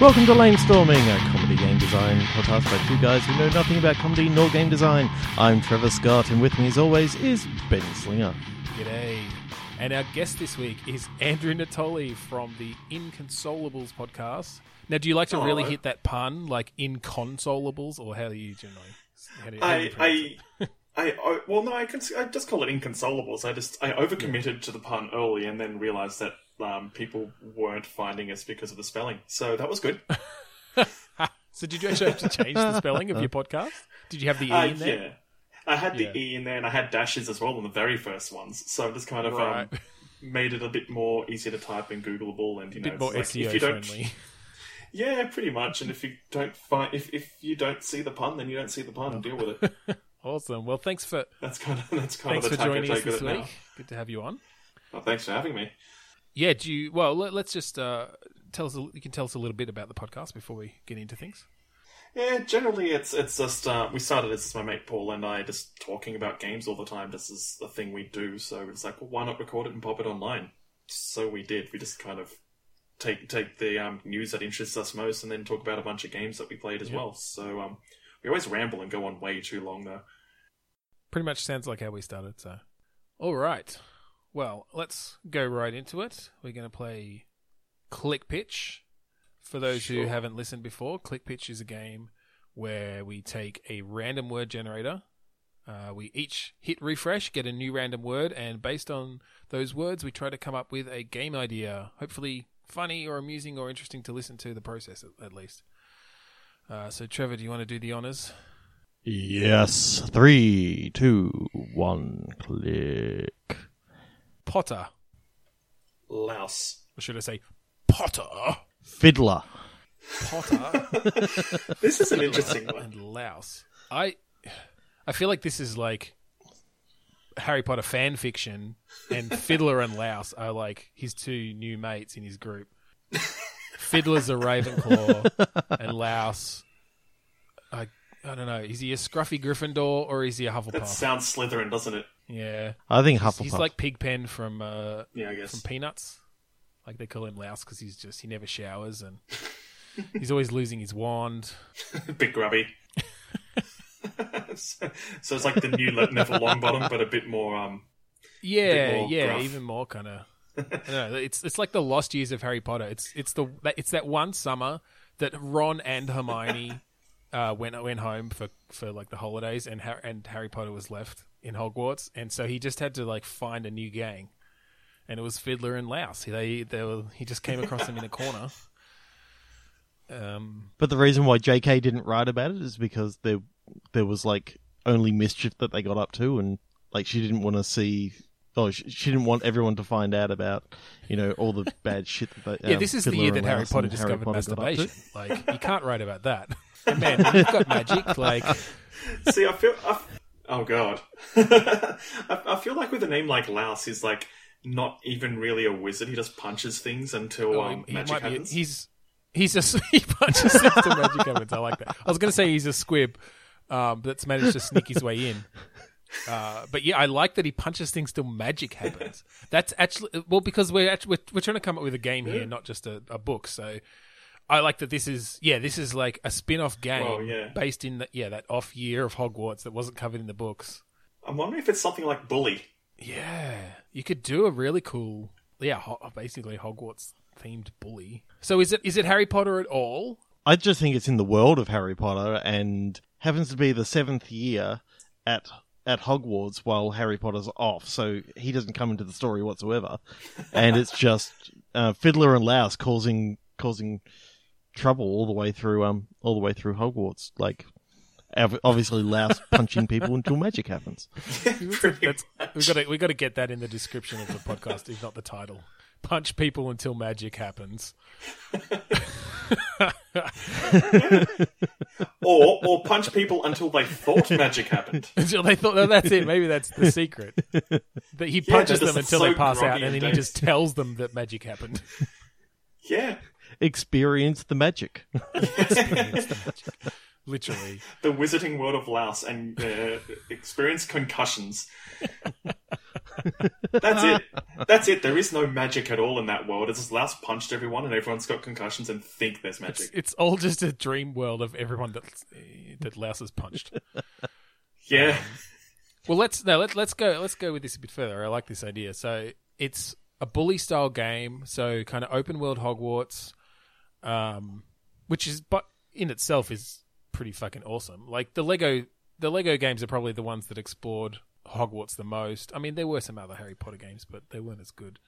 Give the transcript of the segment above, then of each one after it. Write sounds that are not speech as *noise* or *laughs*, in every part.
Welcome to Lane Storming, a comedy game design podcast by two guys who know nothing about comedy nor game design. I'm Trevor Scott, and with me, as always, is Ben Slinger. G'day. And our guest this week is Andrew Natoli from the Inconsolables podcast. Now, do you like to oh. really Oh. hit that pun, like inconsolables, or how do you generally? How do you, how do you I, I, it? *laughs* I, I, well, no, I, can, I just call it inconsolables. I just, I overcommitted to the pun early and then realized that um, people weren't finding us because of the spelling. So that was good. *laughs* So, did you actually have to change the spelling of your *laughs* podcast? Did you have the e Uh, in there? yeah. I had the Yeah. E in there and I had dashes as well on the very first ones. So I just kind of Right. um, *laughs* made it a bit more easy to type and Googleable and, you A know, bit more like, SEO if you don't, friendly. Yeah, pretty much. And if you don't find, if, if you don't see the pun, then you don't see the pun and deal with it. Awesome. Well, thanks for That's kind of, that's kind thanks of for joining us this it now. week. Good to have you on. Well, thanks for having me. Yeah. Do you? Well, let, let's just uh, tell us. A, you can tell us a little bit about the podcast before we get into things. Yeah, generally it's it's just uh, we started as my mate Paul and I just talking about games all the time. This is the thing we do, so it's like, well, why not record it and pop it online? So we did. We just kind of take take the um, news that interests us most, and then talk about a bunch of games that we played as well. So um, we always ramble and go on way too long though. Pretty much sounds like how we started. So, all right. Well, let's go right into it. We're going to play Click Pitch. For those who haven't listened before, Click Pitch is a game where we take a random word generator. Uh, we each hit refresh, get a new random word, and based on those words, we try to come up with a game idea. Hopefully, funny or amusing or interesting to listen to the process at, at least. Uh, so, Trevor, do you want to do the honors? Yes. Three, two, one, click. Potter. Louse. Or should I say Potter? Fiddler. Potter *laughs* This is an interesting one. and Louse. I I feel like this is like Harry Potter fan fiction, and Fiddler and Louse are like his two new mates in his group. *laughs* Fiddler's a Ravenclaw, and Louse, I I don't know. Is he a scruffy Gryffindor or is he a Hufflepuff? That Hufflepuff? sounds Slytherin, doesn't it? yeah, I think he's, Hufflepuff. he's like Pigpen from uh, Yeah, I guess. from Peanuts. Like they call him Louse because he's just he never showers and *laughs* he's always losing his wand. A *laughs* bit grubby. *laughs* so, so it's like the new Le- Neville Longbottom, but a bit more um, Yeah, more yeah, gruff. even more kind of. I. It's it's like the lost years of Harry Potter. It's it's the it's that one summer that Ron and Hermione uh, went went home for, for like the holidays, and Har- and Harry Potter was left in Hogwarts, and so he just had to like find a new gang, and it was Fiddler and Louse. They they were, he just came across them in a corner. *laughs* Um, But the reason why J.K. didn't write about it is because there there was like only mischief that they got up to, and like she didn't want to see. Oh, she, she didn't want everyone to find out about, you know, all the bad shit that they. yeah, um, this is the year that Harry Potter and Harry discovered Potter masturbation. Like you can't write about that. *laughs* Man, you've got magic. Like *laughs* See, I feel. I, oh god, *laughs* I, I feel like with a name like Louse, he's like not even really a wizard. He just punches things until Oh, um, he, he magic be. happens. He's he's a *laughs* he punches things to magic happens. I like that. I was going to say he's a squib um, that's managed to sneak his way in. Uh, but yeah, I like that he punches things till magic happens. That's actually well because we're actually we're, we're trying to come up with a game here, not just a, a book. So I like that this is yeah this is like a spin-off game Well, yeah. based in the, yeah that off year of Hogwarts that wasn't covered in the books. I'm wondering if it's something like Bully. Yeah, you could do a really cool, yeah, ho- basically Hogwarts themed bully. So is it is it Harry Potter at all? I just think it's in the world of Harry Potter and happens to be the seventh year at at Hogwarts while Harry Potter's off, so he doesn't come into the story whatsoever. and it's *laughs* just uh, Fiddler and Louse causing causing trouble all the way through um all the way through Hogwarts. Like obviously Louse *laughs* punching people until magic happens. *laughs* Pretty That's, much. we got to we got to get that in the description of the podcast, if not the title. Punch people until magic happens. *laughs* or or punch people until they thought magic happened. Until they thought, oh, that's it. Maybe that's the secret. That he punches they're them just until they pass out, groggy and then and he just tells them that magic happened. Yeah. Experience the magic. *laughs* Experience the magic. literally. the wizarding world of Louse and uh, experience concussions. That's it. That's it. There is no magic at all in that world. It's just Louse punched everyone and everyone's got concussions and think there's magic. It's, it's all just a dream world of everyone that that Louse has punched. yeah. Well, let's no, let, let's go. Let's go with this a bit further. I like this idea. So it's a bully style game, so kind of open world Hogwarts, um, which is but in itself is pretty fucking awesome. Like the Lego, the Lego games are probably the ones that explored Hogwarts the most. I mean, there were some other Harry Potter games, but they weren't as good.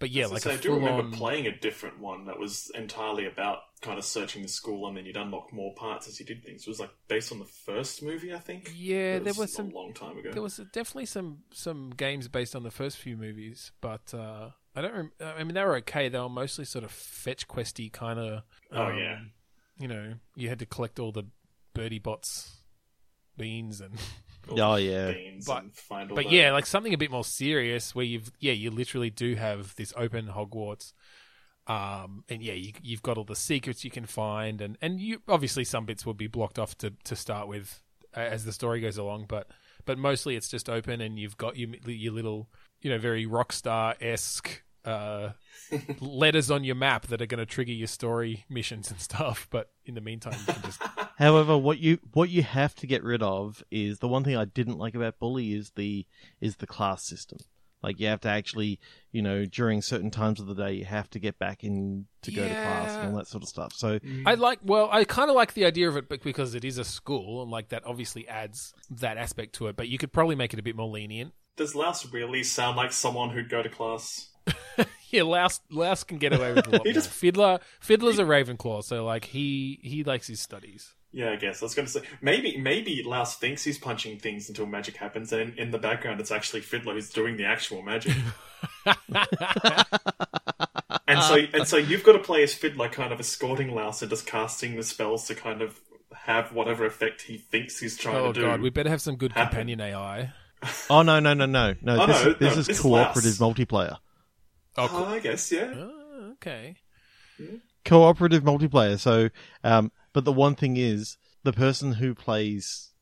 But yeah, like I a do remember full-on- playing a different one that was entirely about kind of searching the school and then you'd unlock more parts as you did things. It was like based on the first movie, I think. Yeah, there was a some long time ago. There was definitely some some games based on the first few movies, but uh, I don't. Rem- I mean, they were okay. They were mostly sort of fetch questy kind of. Oh, yeah. You know, you had to collect all the Bertie Bott's beans and. Oh, yeah. beans But- and find all But the- yeah, like something a bit more serious where you've yeah you literally do have this open Hogwarts, um, and yeah you, you've got all the secrets you can find and and you obviously some bits will be blocked off to to start with as the story goes along, but but mostly it's just open and you've got your your little you know very rockstar esque. Uh, *laughs* letters on your map that are going to trigger your story missions and stuff, but in the meantime, you can just *laughs* However, what you what you have to get rid of is the one thing I didn't like about Bully is the is the class system. Like you have to actually, you know, during certain times of the day, you have to get back in to go to class and all that sort of stuff. So I like. Well, I kind of like the idea of it, but because it is a school, and like that obviously adds that aspect to it. But you could probably make it a bit more lenient. Does Louse really sound like someone who'd go to class? *laughs* Yeah, Louse Louse can get away with a lot *laughs* He more. just- Fiddler Fiddler's a Ravenclaw, so like he he likes his studies. Yeah, I guess. I was going to say maybe maybe Louse thinks he's punching things until magic happens, and in, in the background it's actually Fiddler who's doing the actual magic. *laughs* and so and so you've got to play as Fiddler, kind of escorting Louse and just casting the spells to kind of have whatever effect he thinks he's trying Oh to do. Oh god, we better have some good happen. companion AI. *laughs* Oh no no no no no! Oh, this, no, is, this no, is this cooperative Louse. multiplayer. Oh, cool. I guess, yeah. Oh, okay. Cooperative multiplayer. So, um, but the one thing is, the person who plays,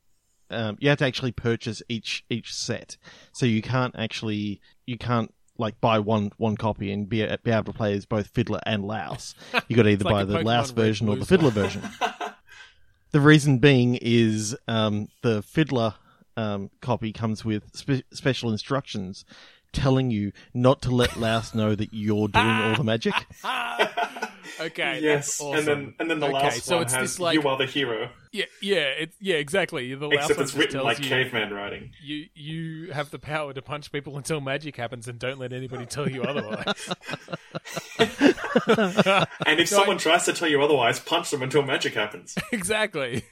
um, you have to actually purchase each each set. So you can't actually you can't like buy one one copy and be be able to play as both Fiddler and Louse. *laughs* You got to either like buy the Pokemon Louse version or the Fiddler version. *laughs* The reason being is um, the Fiddler um, copy comes with spe- special instructions telling you not to let Louse know that you're doing all the magic. *laughs* Okay. yes, that's awesome. and then and then the okay, last so one it's has this like you are the hero, yeah yeah it, yeah exactly. The last except one it's written tells like you, caveman writing. you you have the power to punch people until magic happens, and don't let anybody tell you otherwise. *laughs* And if someone tries to tell you otherwise, punch them until magic happens. *laughs* exactly.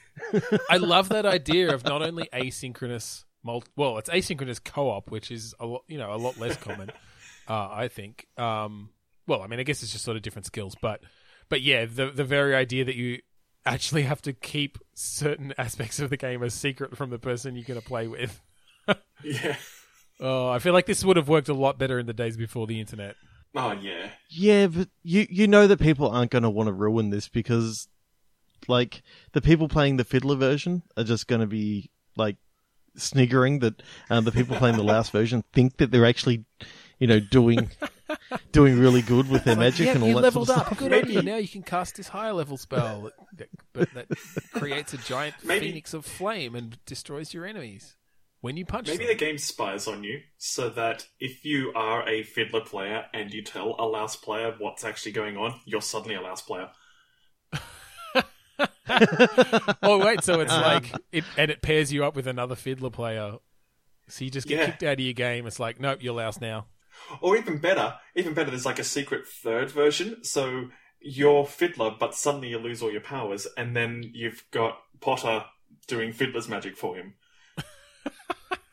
I love that idea of not only asynchronous multi- well, it's asynchronous co-op, which is a lot, you know, a lot less common, *laughs* uh, I think. Um, well, I mean, I guess it's just sort of different skills, but but yeah, the the very idea that you actually have to keep certain aspects of the game a secret from the person you're going to play with. *laughs* Yeah. Oh, I feel like this would have worked a lot better in the days before the internet. Oh yeah. Yeah, but you you know that people aren't going to want to ruin this because, like, the people playing the Fiddler version are just going to be like sniggering that um, the people playing the Louse version think that they're actually, you know, doing *laughs* doing really good with their magic yeah, and all you that leveled sort of up. stuff. Good on you. Now you can cast this higher level spell that, that, that creates a giant Maybe- phoenix of flame and destroys your enemies when you punch Maybe them. the game spies on you so that if you are a fiddler player and you tell a louse player what's actually going on, you're suddenly a louse player. *laughs* oh wait, so it's um, like it and it pairs you up with another fiddler player. So you just get Yeah. kicked out of your game. It's like, nope, you're louse now. Or even better, even better, there's like a secret third version. So you're fiddler, but suddenly you lose all your powers, and then you've got Potter doing fiddler's magic for him.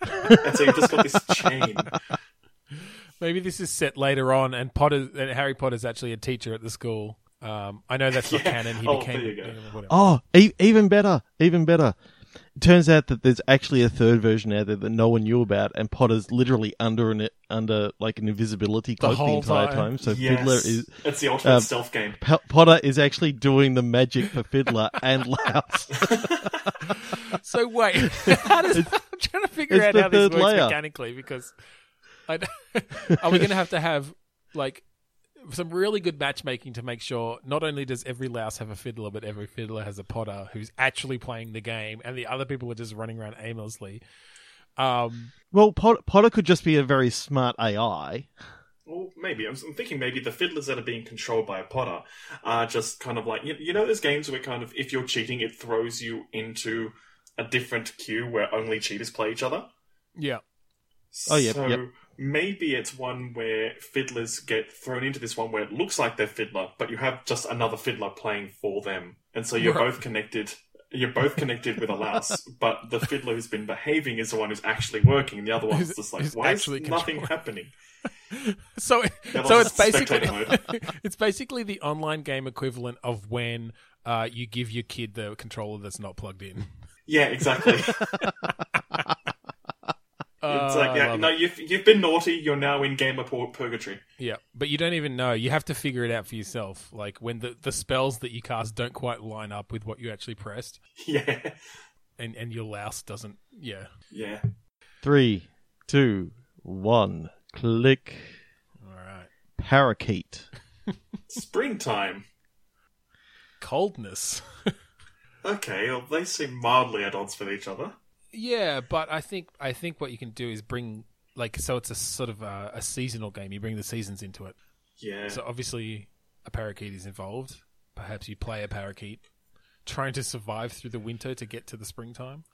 and so you've just got this chain. *laughs* Maybe this is set later on, and Potter and Harry Potter's actually a teacher at the school. Um, I know that's not Yeah. canon. He Oh, became there you go. whatever. Oh, e- even better, even better. It turns out that there's actually a third version out there that no one knew about, and Potter's literally under an under like an invisibility cloak the, whole entire time. time. So Yes. Fiddler is It's the ultimate um, stealth game. P- Potter is actually doing the magic for Fiddler *laughs* and Louse. *laughs* So wait, *laughs* how does, I'm trying to figure out how this works layer. mechanically because I, are we going to have to have like some really good matchmaking to make sure not only does every louse have a fiddler, but every fiddler has a Potter who's actually playing the game, and the other people are just running around aimlessly. Um, well, Pot- Potter could just be a very smart AI. Well, maybe. I'm, I'm thinking maybe the fiddlers that are being controlled by a Potter are just kind of like you, you know those games where kind of if you're cheating, it throws you into a different queue where only cheaters play each other. yeah, Oh, yeah. so yep. Maybe it's one where fiddlers get thrown into this one where it looks like they're fiddler, but you have just another fiddler playing for them, and so you're Right. both connected. You're both connected with a louse, *laughs* but the fiddler who's been behaving is the one who's actually working, and the other one's just like, why is nothing happening? *laughs* so so it's basically *laughs* it's basically the online game equivalent of when uh, you give your kid the controller that's not plugged in. Yeah, exactly. It's Uh, like, yeah, no, you've you've been naughty. You're now in gamer pur- purgatory. Yeah, but you don't even know. You have to figure it out for yourself. Like when the, the spells that you cast don't quite line up with what you actually pressed, *laughs* Yeah, and, and your louse doesn't. Yeah. yeah. Three, two, one, click. All right. Parakeet. *laughs* Springtime. Coldness. *laughs* Okay, well, they seem mildly at odds with each other. Yeah, but I think I think what you can do is bring like so it's a sort of a, a seasonal game. You bring the seasons into it. Yeah. So obviously a parakeet is involved. Perhaps you play a parakeet trying to survive through the winter to get to the springtime.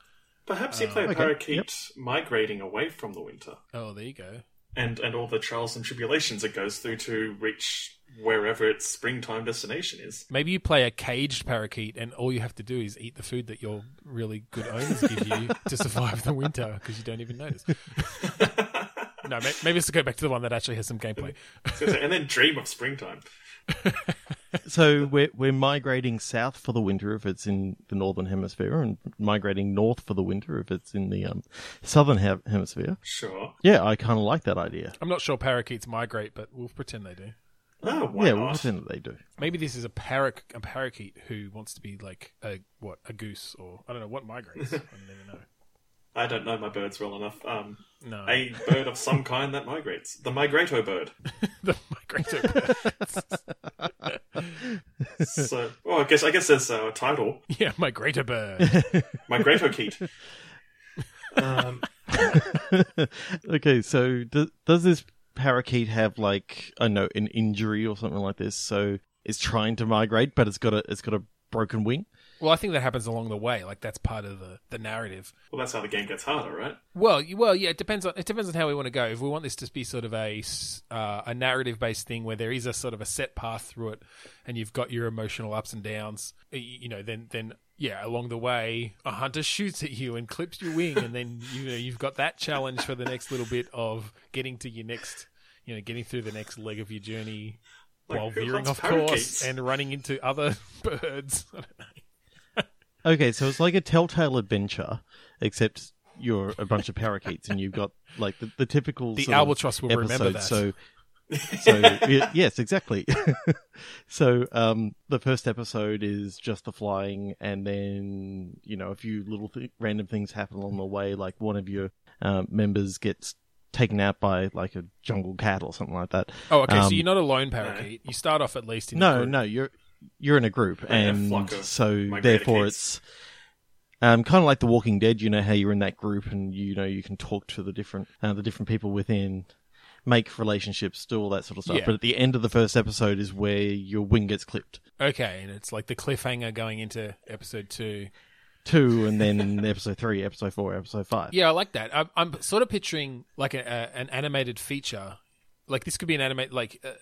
Perhaps you play a um, okay, parakeet migrating away from the winter, Oh, there you go. And and all the trials and tribulations it goes through to reach wherever its springtime destination is. Maybe you play a caged parakeet, and all you have to do is eat the food that your really good owners give you *laughs* to survive the winter because you don't even notice. *laughs* no, maybe let's go back to the one that actually has some gameplay. and then dream of springtime. *laughs* *laughs* So we're we're migrating south for the winter if it's in the northern hemisphere, and migrating north for the winter if it's in the um, southern he- hemisphere. Sure. Yeah, I kind of like that idea. I'm not sure parakeets migrate, but we'll pretend they do. Oh, why yeah, not? we'll pretend that they do. Maybe this is a parac- a parakeet who wants to be like a what a goose or I don't know what migrates. *laughs* I don't even know. I don't know my birds well enough. Um, No, a bird of some kind that migrates. The migrato bird. *laughs* the migrator. So, well, I guess I guess there's a title. yeah, migrator bird. *laughs* Migrato Keat. Um, *laughs* okay, so do, does this parakeet have like I don't know an injury or something like this? So it's trying to migrate, but it's got a it's got a broken wing. Well, I think that happens along the way. Like that's part of the, the narrative. well, that's how the game gets harder, right? Well, you- well, yeah. It depends on it depends on how we want to go. If we want this to be sort of a uh, a narrative based thing where there is a sort of a set path through it, and you've got your emotional ups and downs, you know, then then yeah, along the way, a hunter *laughs* shoots at you and clips your wing, and then you know you've got that challenge for the next little bit of getting to your next, you know, getting through the next leg of your journey Like, while veering off parakeets? course and running into other *laughs* birds. *laughs* I don't know. Okay, so it's like a Telltale adventure, except you're a bunch of parakeets and you've got like the, the typical The albatross will remember that. So, *laughs* so yes, exactly. *laughs* so um, the first episode is just the flying, and then you know a few little th- random things happen along the way, like one of your uh, members gets taken out by like a jungle cat or something like that. Oh, okay. so Um, you're not a lone parakeet. You start off at least in No, no, you're you're in a group, Yeah, and flock so therefore it's um, kind of like The Walking Dead. You know how you're in that group, and you know you can talk to the different uh, the different people within, make relationships, do all that sort of stuff. Yeah. But at the end of the first episode is where your wing gets clipped. Okay, and it's like the cliffhanger going into episode two. Two, and *laughs* then episode three, episode four, episode five. Yeah, I like that. I'm, I'm sort of picturing like a, a, an animated feature. Like this could be an animate. Like, uh,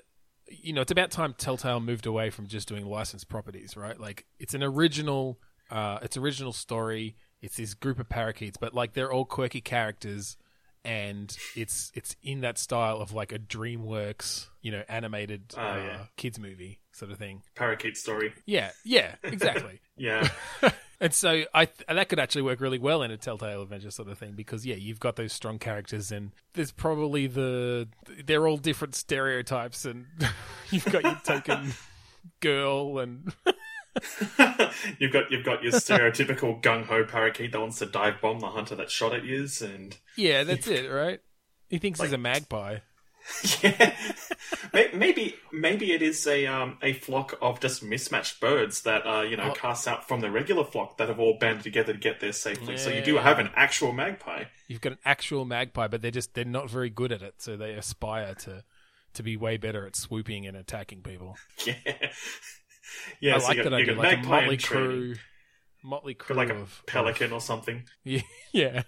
you know, it's about time Telltale moved away from just doing licensed properties, right? Like, it's an original, uh, it's original story. It's this group of parakeets, but like they're all quirky characters, and it's it's in that style of like a DreamWorks, you know, animated Oh, uh, yeah. kids movie sort of thing. Parakeet story. Yeah, yeah, exactly. *laughs* Yeah. *laughs* And so I th- that could actually work really well in a Telltale Adventure sort of thing because yeah, you've got those strong characters and there's probably the they're all different stereotypes and *laughs* you've got your token *laughs* girl and *laughs* you've got you've got your stereotypical gung ho parakeet that wants to dive bomb the hunter that shot at you, and yeah, that's it, right? He thinks he's a magpie. *laughs* yeah, maybe maybe it is a um a flock of just mismatched birds that uh you know Oh. cast out from the regular flock that have all banded together to get there safely. So you do Yeah. have an actual magpie. You've got an actual magpie, but they're just they're not very good at it, so they aspire to to be way better at swooping and attacking people. *laughs* Yeah, yeah. I so like got, that idea, like a magpie motley crew, motley crew like a of pelican or something. *laughs* Yeah, yeah.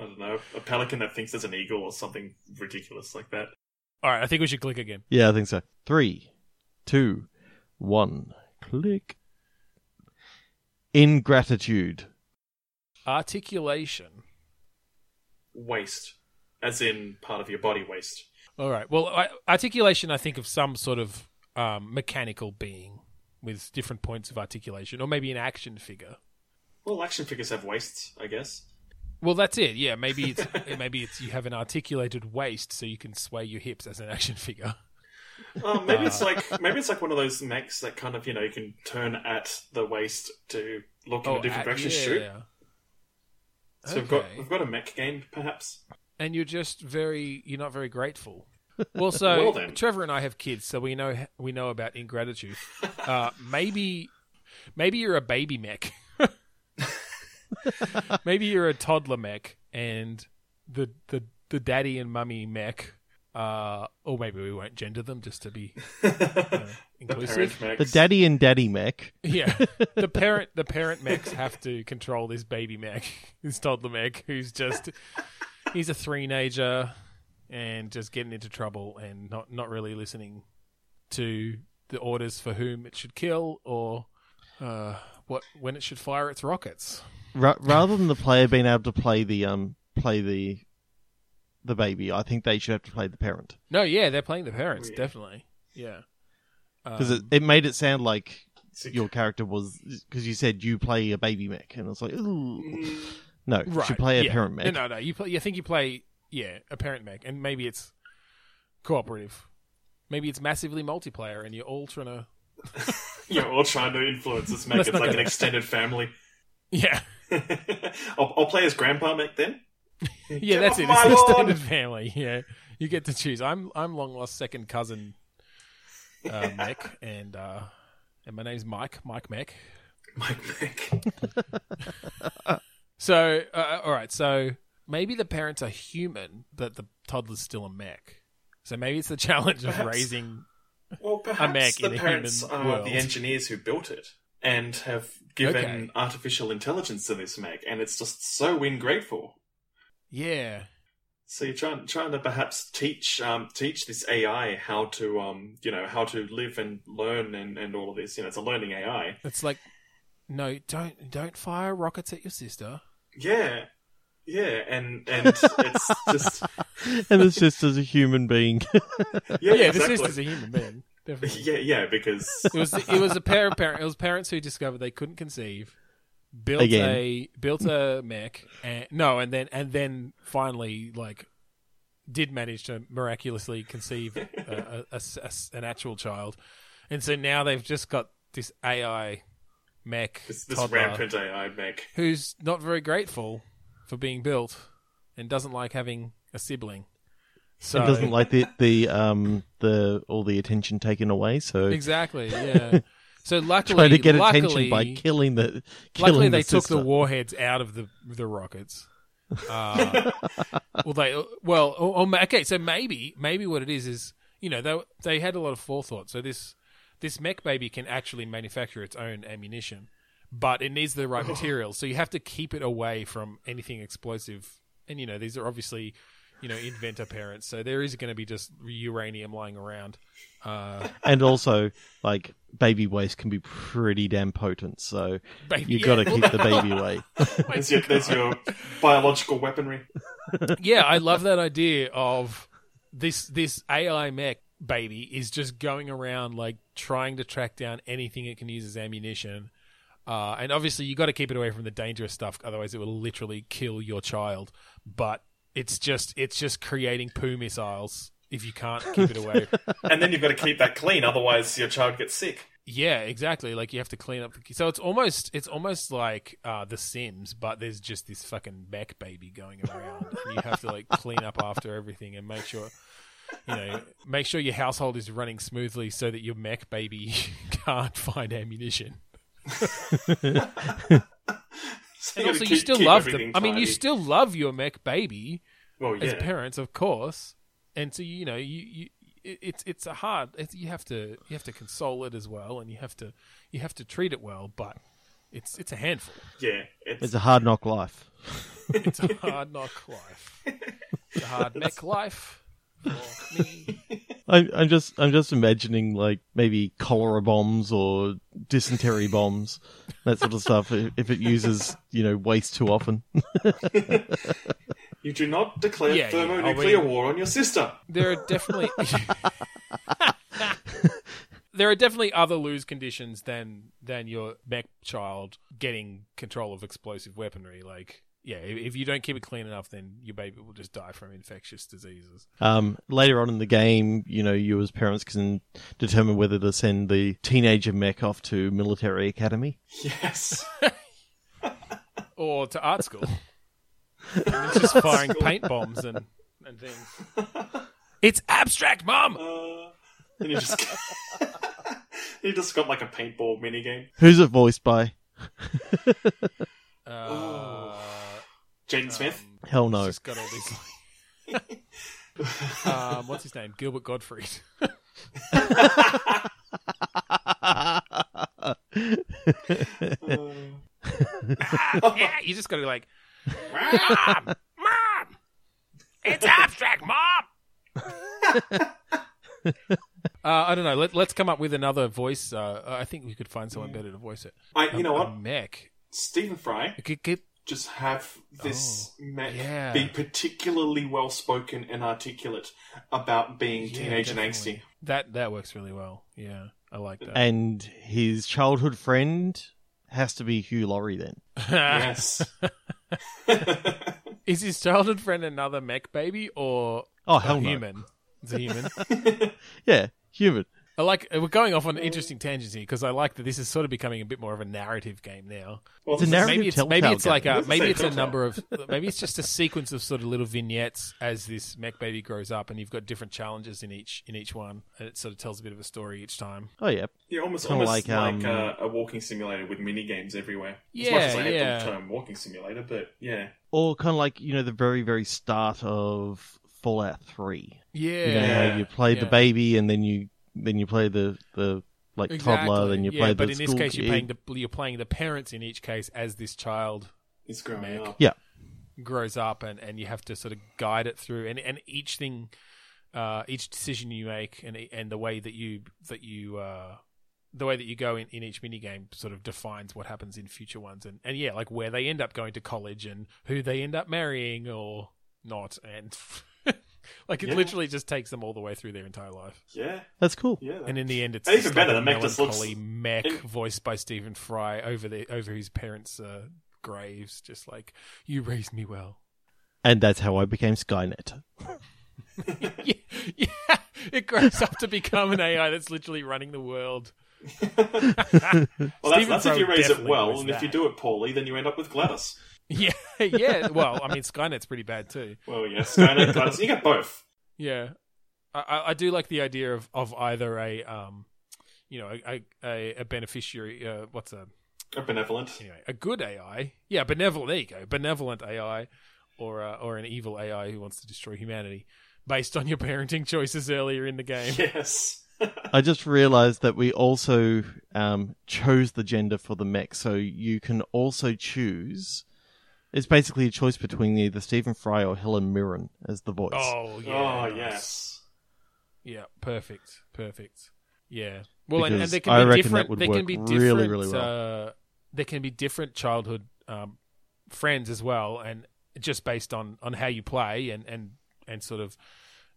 I don't know, a pelican that thinks there's an eagle or something ridiculous like that. All right, I think we should click again. Yeah, I think so. Three, two, one, click. Ingratitude. Articulation. Waste, as in part of your body waste. All right. Well, I, articulation. I think of some sort of um, mechanical being with different points of articulation, or maybe an action figure. Well, action figures have wastes, I guess. Well, that's it. Yeah, maybe it's *laughs* maybe it's you have an articulated waist, so you can sway your hips as an action figure. Oh, maybe it's like maybe it's like one of those mechs that kind of you know you can turn at the waist to look in a different uh, direction. Shoot. yeah. So we've got we've got a mech game, perhaps. and you're just very you're not very grateful. *laughs* Well, so Well. Trevor and I have kids, so we know we know about ingratitude. Uh, maybe maybe you're a baby mech. *laughs* *laughs* maybe you're a toddler mech, and the the the daddy and mummy mech. Uh, or maybe we won't gender them just to be *laughs* uh, inclusive. parent The daddy and daddy mech. *laughs* Yeah, the parent the parent mechs have to control this baby mech, this toddler mech, who's just he's a three-nager and just getting into trouble and not not really listening to the orders for whom it should kill or uh, what when it should fire its rockets. Ra- rather than the player being able to play the um play the the baby, I think they should have to play the parent No, yeah, they're playing the parents Yeah. definitely. Yeah, because Um, it, it made it sound like So- your character was because you said you play a baby mech, and I was like, Ooh. Mm, no, you right, should play a yeah. parent mech. No, no, no. You play. I think you play. Yeah, a parent mech, and maybe it's cooperative. Maybe it's massively multiplayer, and you're all trying *laughs* to. You're all trying to influence this mech. Let's It's not like go an there. extended family. Yeah, *laughs* I'll, I'll play as grandpa mech then. *laughs* yeah, Get that's it. It's an lawn! extended family. Yeah, you get to choose. I'm I'm long lost second cousin uh, *laughs* mech, and uh, and my name's Mike. Mike Mech. Mike mech. So, uh, all right. So maybe the parents are human, but the toddler's still a mech. So maybe it's the challenge of raising. Well, perhaps mech the in a parents human are world. the engineers who built it and have given Okay. artificial intelligence to this mech, and it's just so ingrateful. Yeah. So you're trying trying to perhaps teach um, teach this AI how to um, you know how to live and learn and, and all of this. You know, it's a learning AI. It's like, no, don't don't fire rockets at your sister. Yeah, yeah, and and it's just *laughs* and it's just as a human being. *laughs* yeah, Yeah, the exactly. sister's a human being, definitely. *laughs* yeah, yeah, because It was it was a pair of parents. It was parents who discovered they couldn't conceive, built Again. a built a mech, and no, and then and then finally like did manage to miraculously conceive a, a- a s- a s- an actual child, and so now they've just got this AI mech this, this toddler rampant AI mech. who's not very grateful for being built and doesn't like having a sibling. So and doesn't like the the um the all the attention taken away. So exactly, yeah. So *laughs* luckily, try to get luckily, attention by killing the killing luckily the they took the warheads out of the the rockets. Uh, *laughs* well, they well, or, or, okay. So maybe maybe what it is is you know they they had a lot of forethought. So this this mech baby can actually manufacture its own ammunition, but it needs the right *laughs* materials. So you have to keep it away from anything explosive. And you know these are obviously you know inventor parents, so there is going to be just uranium lying around. Uh, and also like baby waste can be pretty damn potent. So baby, you yeah, got to well, keep the baby *laughs* away. There's your, there's your biological weaponry. yeah, I love that idea of this this AI mech baby is just going around like trying to track down anything it can use as ammunition. Uh, and obviously, you've got to keep it away from the dangerous stuff, otherwise, it will literally kill your child. But it's just it's just creating poo missiles if you can't keep it away. *laughs* and then you've got to keep that clean, otherwise your child gets sick. yeah, exactly. Like you have to clean up. The, so it's almost it's almost like uh, The Sims, but there's just this fucking mech baby going around, and you have to like clean up after everything and make sure. You know, make sure your household is running smoothly so that your mech baby *laughs* can't find ammunition. *laughs* So *laughs* And gotta also, you still love them. everything I mean, you still love your mech baby well, as parents, of course. And so you know, you, you it's it's a hard. It's, you have to you have to console it as well, and you have to you have to treat it well. But it's it's a handful. yeah, it's, It's a hard knock life. *laughs* It's a hard knock life. It's a hard *laughs* mech life for me. *laughs* I, I'm just I'm just imagining like maybe cholera bombs or dysentery bombs, that sort of stuff. If if it uses you know waste too often. *laughs* you do not declare Yeah, yeah, thermonuclear I mean- war on your sister. There are definitely *laughs* there are definitely other lose conditions than than your mech child getting control of explosive weaponry. Like, yeah, if, if you don't keep it clean enough, then your baby will just die from infectious diseases. Um, later on in the game, you know, you as parents can determine whether to send the teenager mech off to military academy. Yes. *laughs* or to art school. *laughs* It's just firing paint bombs and, and things. It's abstract, mom. Uh, and you just *laughs* you just got like a paintball minigame. Who's it voiced by? Uh, Jaden Smith. Hell it's no. Just got all these. *laughs* um, what's his name? Gilbert Gottfried. *laughs* yeah, you just got to be like, mom, mom, it's abstract, mom. *laughs* uh, I don't know. Let, let's come up with another voice. Uh, I think we could find someone better to voice it. I, you know what? mech. Stephen Fry Get, get, just have this oh, mech yeah. be particularly well spoken and articulate about being Yeah, teenage and definitely. angsty. That that works really well. Yeah, I like that. And his childhood friend has to be Hugh Laurie then. *laughs* Yes. *laughs* Is his childhood friend another mech baby or Oh a hell no. human? It's a human. *laughs* Yeah, human. I like. We're going off on an interesting tangents here because I like that this is sort of becoming a bit more of a narrative game now. well, It's a narrative Maybe it's maybe it's like a maybe it's a number of *laughs* maybe it's just a sequence of sort of little vignettes as this mech baby grows up, and you've got different challenges in each in each one, and it sort of tells a bit of a story each time. Oh yeah. Yeah, almost, Kinda almost like, like, um, uh, a walking simulator with mini games everywhere. as Yeah, much as I hate yeah. the term walking simulator, but yeah, Or kind of like you know the very very start of Fallout Three. Yeah, You know Yeah. you play the baby and then you then you play the the like toddler, then you yeah, play the but in this school case, you're playing the you're playing the parents in each case as this child it's growing Mech. up. Yeah. grows up and, and you have to sort of guide it through and, and each thing uh, each decision you make and and the way that you that you uh, the way that you go in, in each mini game sort of defines what happens in future ones and, and yeah like where they end up going to college and who they end up marrying or not and *laughs* *laughs* like it Yeah. literally just takes them all the way through their entire life Yeah, That's cool. yeah. and in the end it's even better, like a the mech just looks- melancholy mech in- voiced by Stephen Fry over the over his parents uh, graves just like you raised me well And that's how I became Skynet. yeah, *laughs* *laughs* yeah, it grows up to become an AI that's literally running the world. well, that's, Stephen that's if you raise it well, was and if you do it poorly, then you end up with GLaDOS. Yeah, *laughs* yeah. Well, I mean, Skynet's pretty bad too. Well, yes, Skynet, *laughs* GLaDOS. You get both. Yeah, I, I, I do like the idea of, of either a um, you know, a a, a beneficiary. Uh, what's a Or benevolent. anyway a good AI? Yeah, benevolent. There you go, benevolent AI, or uh, or an evil AI who wants to destroy humanity, based on your parenting choices earlier in the game. Yes. *laughs* I just realized that we also um, chose the gender for the mech, so you can also choose. It's basically a choice between either Stephen Fry or Helen Mirren as the voice. Oh yeah. oh, yes. Yeah, perfect, perfect. Yeah. Well, and, and Because there can I be reckon different. that would there can be really, different. really well. uh, there can be different childhood um, friends as well, and just based on, on how you play and and and sort of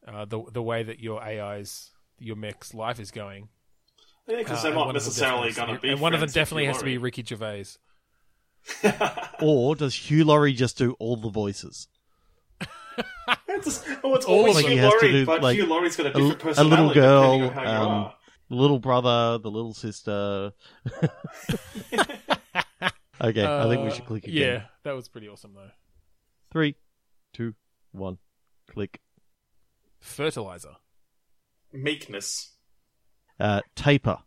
uh, the the way that your AI's your mech's life is going. Yeah, because Uh, they're and not one of them definitely definitely going to be. and one of them definitely has to be Ricky Gervais. *laughs* Or does Hugh Laurie just do all the voices? It's oh, it's Or always like Hugh has to Laurie, do, but like, Hugh Laurie's got a a- different a personality little girl, depending on how you um. The little brother, the little sister. *laughs* okay, I think we should click again. Yeah, that was pretty awesome though. Three, two, one, click. Fertilizer. Meekness. Uh, taper.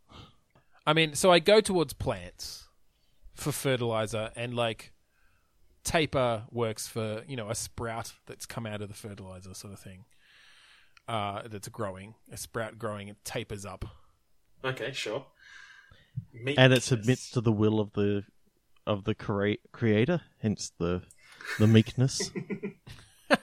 I mean, so I go towards plants for fertilizer, and like taper works for you know a sprout that's come out of the fertilizer sort of thing. Uh, that's growing, a sprout growing, it tapers up. Okay, sure. Meekness. and it submits to the will of the of the crea- creator hence the the meekness *laughs*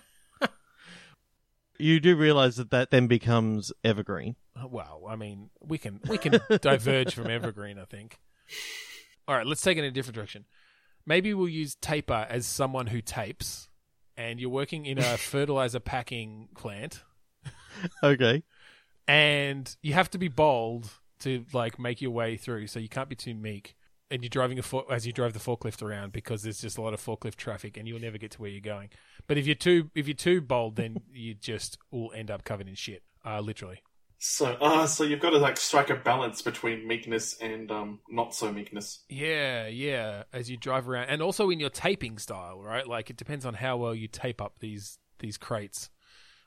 you do realize that that then becomes evergreen Well, I mean, we can we can diverge from *laughs* evergreen. I think. All right, let's take it in a different direction. Maybe we'll use taper as someone who tapes, and you're working in a *laughs* fertilizer packing plant, okay and you have to be bold to like make your way through. So you can't be too meek. And you're driving a for- as you drive the forklift around because there's just a lot of forklift traffic, and you'll never get to where you're going. But if you're too if you're too bold, then *laughs* you just will end up covered in shit, uh, literally. So, ah, so you've got to like strike a balance between meekness and um, not so meekness. Yeah, yeah. As you drive around, and also in your taping style, right? Like it depends on how well you tape up these these crates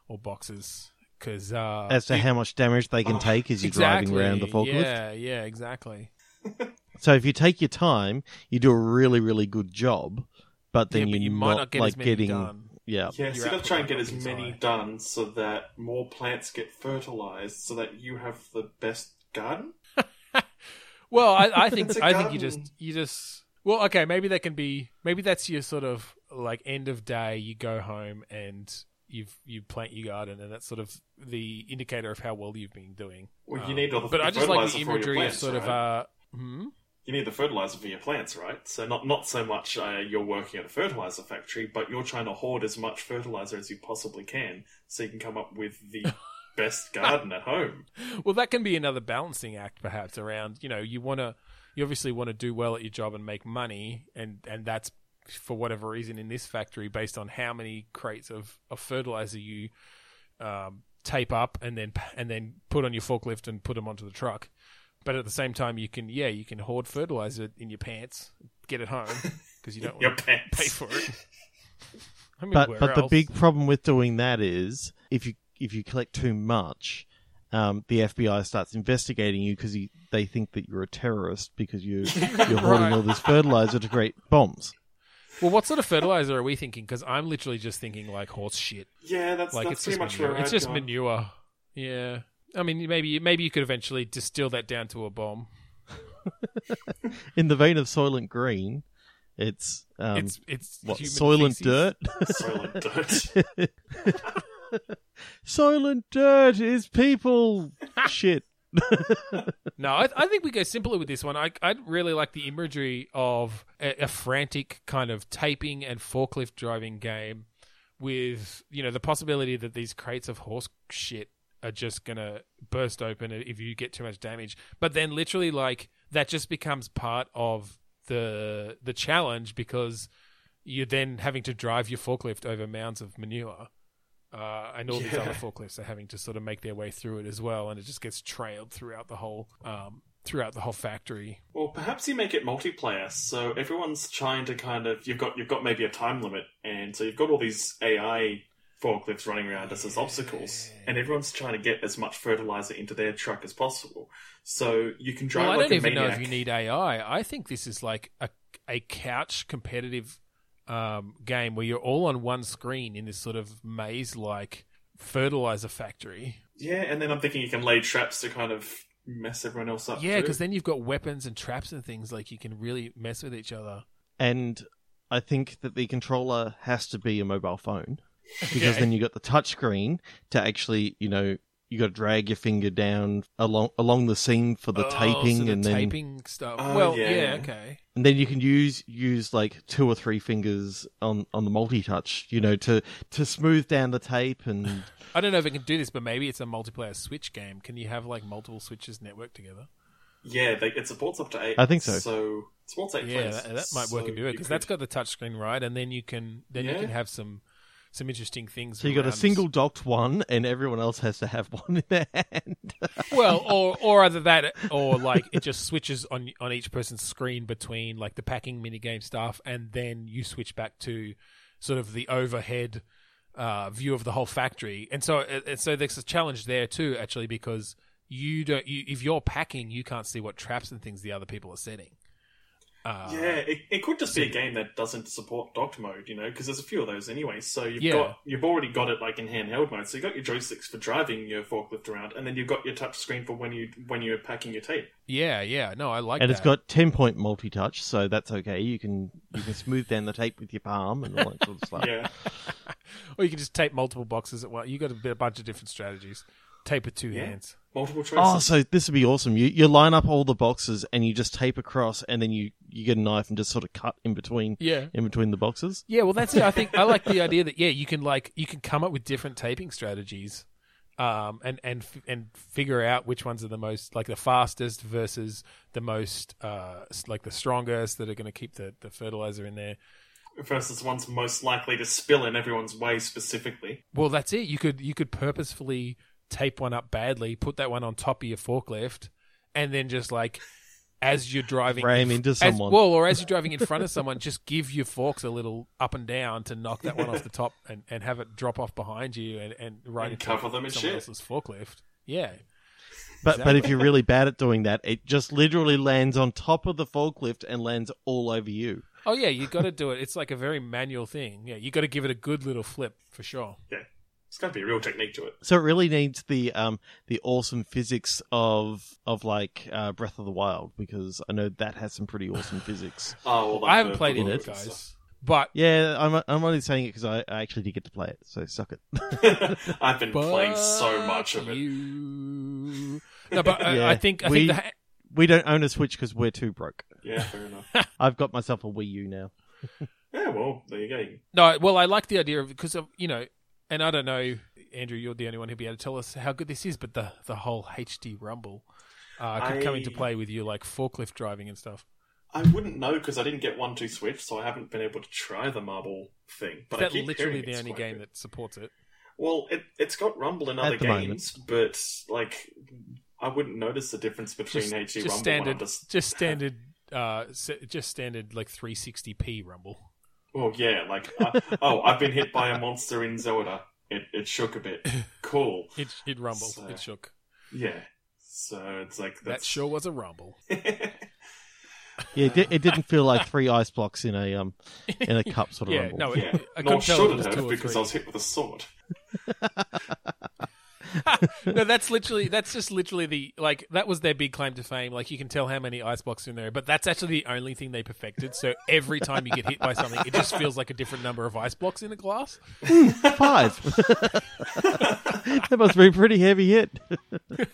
or boxes. Because uh, as to how much damage they can Oh, take as you're exactly, driving around the forklift Yeah, yeah, exactly. *laughs* so if you take your time you do a really really good job but then yeah, but you're you might not, get like as many getting done. Yeah Yeah, so you gotta try and get as many high. done so that more plants get fertilized, so that you have the best garden. *laughs* Well, I, I think *laughs* It's a I think you just you just well, okay. Maybe that can be maybe that's your sort of like end of day. You go home and you've you plant your garden, and that's sort of the indicator of how well you've been doing. Well, you Um, need all the but I just like the imagery plants, of sort of uh, hmm? You need the fertilizer for your plants, right? So not not so much uh, you're working at a fertilizer factory, but you're trying to hoard as much fertilizer as you possibly can, so you can come up with the *laughs* best garden at home. Well, that can be another balancing act, perhaps around you know you want to you obviously want to do well at your job and make money, and and that's for whatever reason in this factory based on how many crates of, of fertilizer you um, tape up and then and then put on your forklift and put them onto the truck. But at the same time, you can yeah you can hoard fertilizer in your pants, get it home *laughs* because you don't want to pants. pay for it. *laughs* I mean, but where but the big problem with doing that is if you if you collect too much, um, the FBI starts investigating you because they think that you're a terrorist because you *laughs* you're hoarding Right. all this fertilizer to create bombs. Well, what sort of fertilizer are we thinking? Because I'm literally just thinking like horse shit. Yeah, that's like that's it's pretty just much manure. where It's I'd just gone. manure. Yeah. I mean, maybe maybe you could eventually distill that down to a bomb. *laughs* In the vein of Soylent Green, it's um, it's it's what human Soylent. Dirt. *laughs* *laughs* Soylent dirt. Soylent Dirt is people shit. No, I, I think we go simpler with this one. I I really like the imagery of a, a frantic kind of taping and forklift driving game, with you know the possibility that these crates of horse shit are just gonna burst open if you get too much damage. But then literally like that just becomes part of the the challenge because you're then having to drive your forklift over mounds of manure. Uh, and all these other forklifts are having to sort of make their way through it as well, and it just gets trailed throughout the whole um, throughout the whole factory. Well, perhaps you make it multiplayer, so everyone's trying to kind of you've got you've got maybe a time limit, and so you've got all these AI forklifts running around us as obstacles, and everyone's trying to get as much fertilizer into their truck as possible. So you can drive well, I like don't a even know if you need AI. I think this is like a a couch competitive um, game where you're all on one screen in this sort of maze like fertilizer factory. Yeah, and then I'm thinking you can lay traps to kind of mess everyone else up. Yeah, because then you've got weapons and traps and things like you can really mess with each other. And I think that the controller has to be a mobile phone because Okay. then you got the touchscreen to actually, you know, you got to drag your finger down along along the seam for the Oh, so taping, the and then taping stuff. Oh, well, yeah, yeah, yeah. okay. and then you can use use like two or three fingers on on the multi touch, you know, to to smooth down the tape and *laughs* I don't know if it can do this, but maybe it's a multiplayer Switch game. Can you have like multiple switches networked together? Yeah, they, it supports up to eight. I think so. So it supports eight Yeah, players. that, that might work So into it you because that's got the touchscreen right, and then you can then you can have some some interesting things. So you got a single docked one, and everyone else has to have *laughs* one in their hand. well, *laughs* or or either that, or like it just switches on on each person's screen between like the packing minigame stuff, and then you switch back to sort of the overhead uh, view of the whole factory. And so, and so there's a challenge there too, actually, because you don't. You, if you're packing, you can't see what traps and things the other people are setting. Uh, Yeah, it, it could just be a game that doesn't support docked mode, you know, because there's a few of those anyway. So you've Yeah. got you've already got it like in handheld mode. So you have got your joysticks for driving your forklift around, and then you've got your touch screen for when you when you're packing your tape. yeah, yeah. No, I like that. and that. it's got ten point multi touch, so that's okay. You can you can smooth down the tape with your palm and all that sort of stuff. Yeah, *laughs* or you can just tape multiple boxes at once. You got a, bit, a bunch of different strategies. Tape with two Yeah. hands. Multiple choices. Oh, so this would be awesome. You you line up all the boxes and you just tape across, and then you, you get a knife and just sort of cut in between Yeah. in between the boxes. Yeah, well, that's it. I think I like the idea that yeah, you can like you can come up with different taping strategies, um, and and f- and figure out which ones are the most like the fastest versus the most uh like the strongest that are going to keep the the fertilizer in there. versus the ones most likely to spill in everyone's way specifically. Well, that's it. You could you could purposefully tape one up badly, put that one on top of your forklift, and then just like as you're driving Ram into as- someone. well, or as you're driving in front of someone, just give your forks a little up and down to knock that one off the top and, and have it drop off behind you and, and right And into cover them in someone shit. else's forklift. Yeah. But but if you're really bad at doing that, it just literally lands on top of the forklift and lands all over you. Oh yeah, you got to do it. It's like a very manual thing. Yeah, you got to give it a good little flip for sure. Yeah, it's got to be a real technique to it. So it really needs the um the awesome physics of of like uh, Breath of the Wild because I know that has some pretty awesome *sighs* physics. Oh, well, like I haven't the- played the it, bullets guys, stuff. but Yeah, I'm I'm only saying it because I, I actually did get to play it, so suck it. *laughs* I've been playing so much of it. You. No, but uh, Yeah, I think I we- think the, we don't own a Switch because we're too broke. Yeah, fair enough. *laughs* I've got myself a Wii U now. Yeah, well, there you go. no. Well, I like the idea of because of you know, and I don't know, Andrew, you're the only one who'll be able to tell us how good this is, but the the whole HD Rumble uh, could come into play with you like forklift driving and stuff. I wouldn't know because I didn't get one two Switch, so I haven't been able to try the marble thing. But Is that literally the only game good. that supports it? Well, it it's got Rumble in other the moment. games, but like I wouldn't notice the difference between Just, HD just Rumble standard, and just just standard, uh, se- just standard like 360p Rumble. Oh yeah, like uh, oh I've been hit by a monster in Zelda. It it shook a bit. Cool. *laughs* It it rumbled, So- it shook. Yeah. So it's like That that's sure was a rumble. *laughs* Yeah, it, di- it didn't feel like three ice blocks in a um in a cup sort of *laughs* Yeah, rumble. no, yeah. I Nor couldn't tell if should it it was two have because. I was hit with a sword. *laughs* no, that's literally that's just literally the like that was their big claim to fame. Like you can tell how many ice blocks are in there, but that's actually the only thing they perfected. So every time you get hit by something, it just feels like a different number of ice blocks in a glass. Five. *laughs* that must be a pretty heavy hit.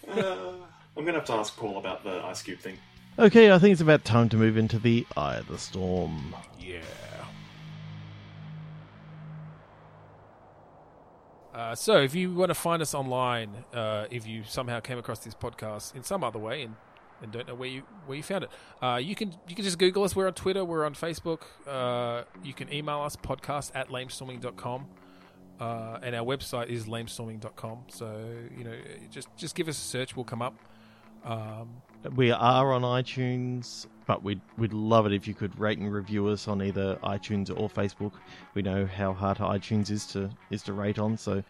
Uh, I'm gonna have to ask Paul about the ice cube thing. Okay, I think it's about time to move into the Eye of the Storm. Yeah. Uh, so, if you want to find us online, uh, if you somehow came across this podcast in some other way and, and don't know where you where you found it, uh, you can you can just Google us. We're on Twitter. We're on Facebook. Uh, you can email us podcast at lamestorming.com. Uh, and our website is lamestorming.com. So you know, just just give us a search. We'll come up. Um, We are on iTunes, but we'd we'd love it if you could rate and review us on either iTunes or Facebook. We know how hard iTunes is to is to rate on, so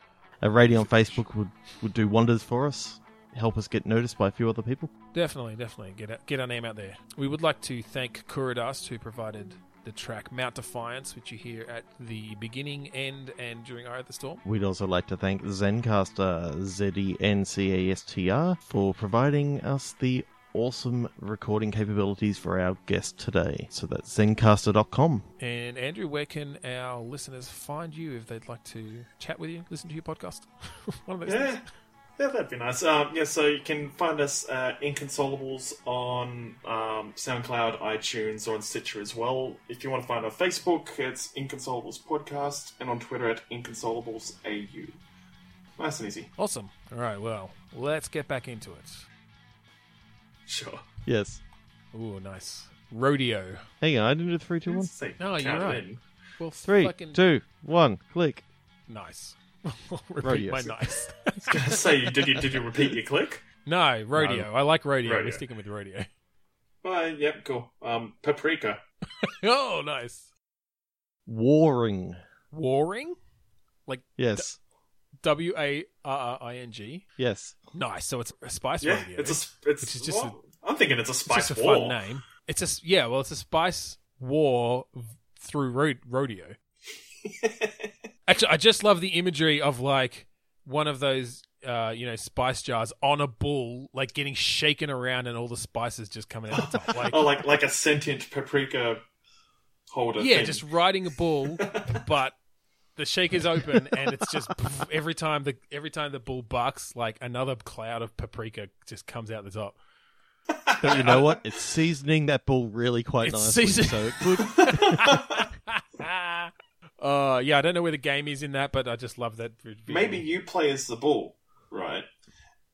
a rating on Facebook would, would do wonders for us. Help us get noticed by a few other people. Definitely, definitely get get our name out there. We would like to thank Kuridas who provided the track Mount Defiance, which you hear at the beginning, end, and during Eye of the Storm. We'd also like to thank Zencastr, Z E N C A S T R, for providing us the awesome recording capabilities for our guest today. So that's zencastr.com. And Andrew, where can our listeners find you if they'd like to chat with you, listen to your podcast? *laughs* One of those Yeah, things. yeah, that'd be nice. Um, yeah, so you can find us uh, Inconsolables on um, SoundCloud, iTunes, or on Stitcher as well. If you want to find our Facebook, it's Inconsolables Podcast, and on Twitter at Inconsolables AU. Nice and easy. Awesome. All right, well, let's get back into it. Sure. Yes. Ooh, nice. Rodeo. Hang on, I didn't do three, two, one. Say, No, you're count it right. in. Well, Three, fucking two, one. Click. nice. *laughs* Repeat Rodeo. my nice. *laughs* *laughs* Gonna say, did you did you repeat your click? no, rodeo. I like rodeo. Rodeo. We're sticking with rodeo. Uh, yep, cool. Um, paprika. oh, nice. Warring. Warring. Like Yes. W A R R I N G. Yes. Nice. So it's a spice Yeah, rodeo. it's a it's Which is just well, I'm thinking it's a It's spice just a war. fun name. It's a yeah. Well, it's a spice war through ro- rodeo. *laughs* Actually, I just love the imagery of like one of those, uh, you know, spice jars on a bull, like getting shaken around, and all the spices just coming out of the top. *laughs* Like, oh, like like a sentient paprika holder. yeah, thing. just riding a bull, *laughs* but the shaker's open, *laughs* and it's just every time the every time the bull bucks, like another cloud of paprika just comes out the top. But you know what? It's seasoning that bull really quite It's nicely. season- So it could. uh, yeah, I don't know where the game is in that, but I just love that. visual. Maybe you play as the bull, right?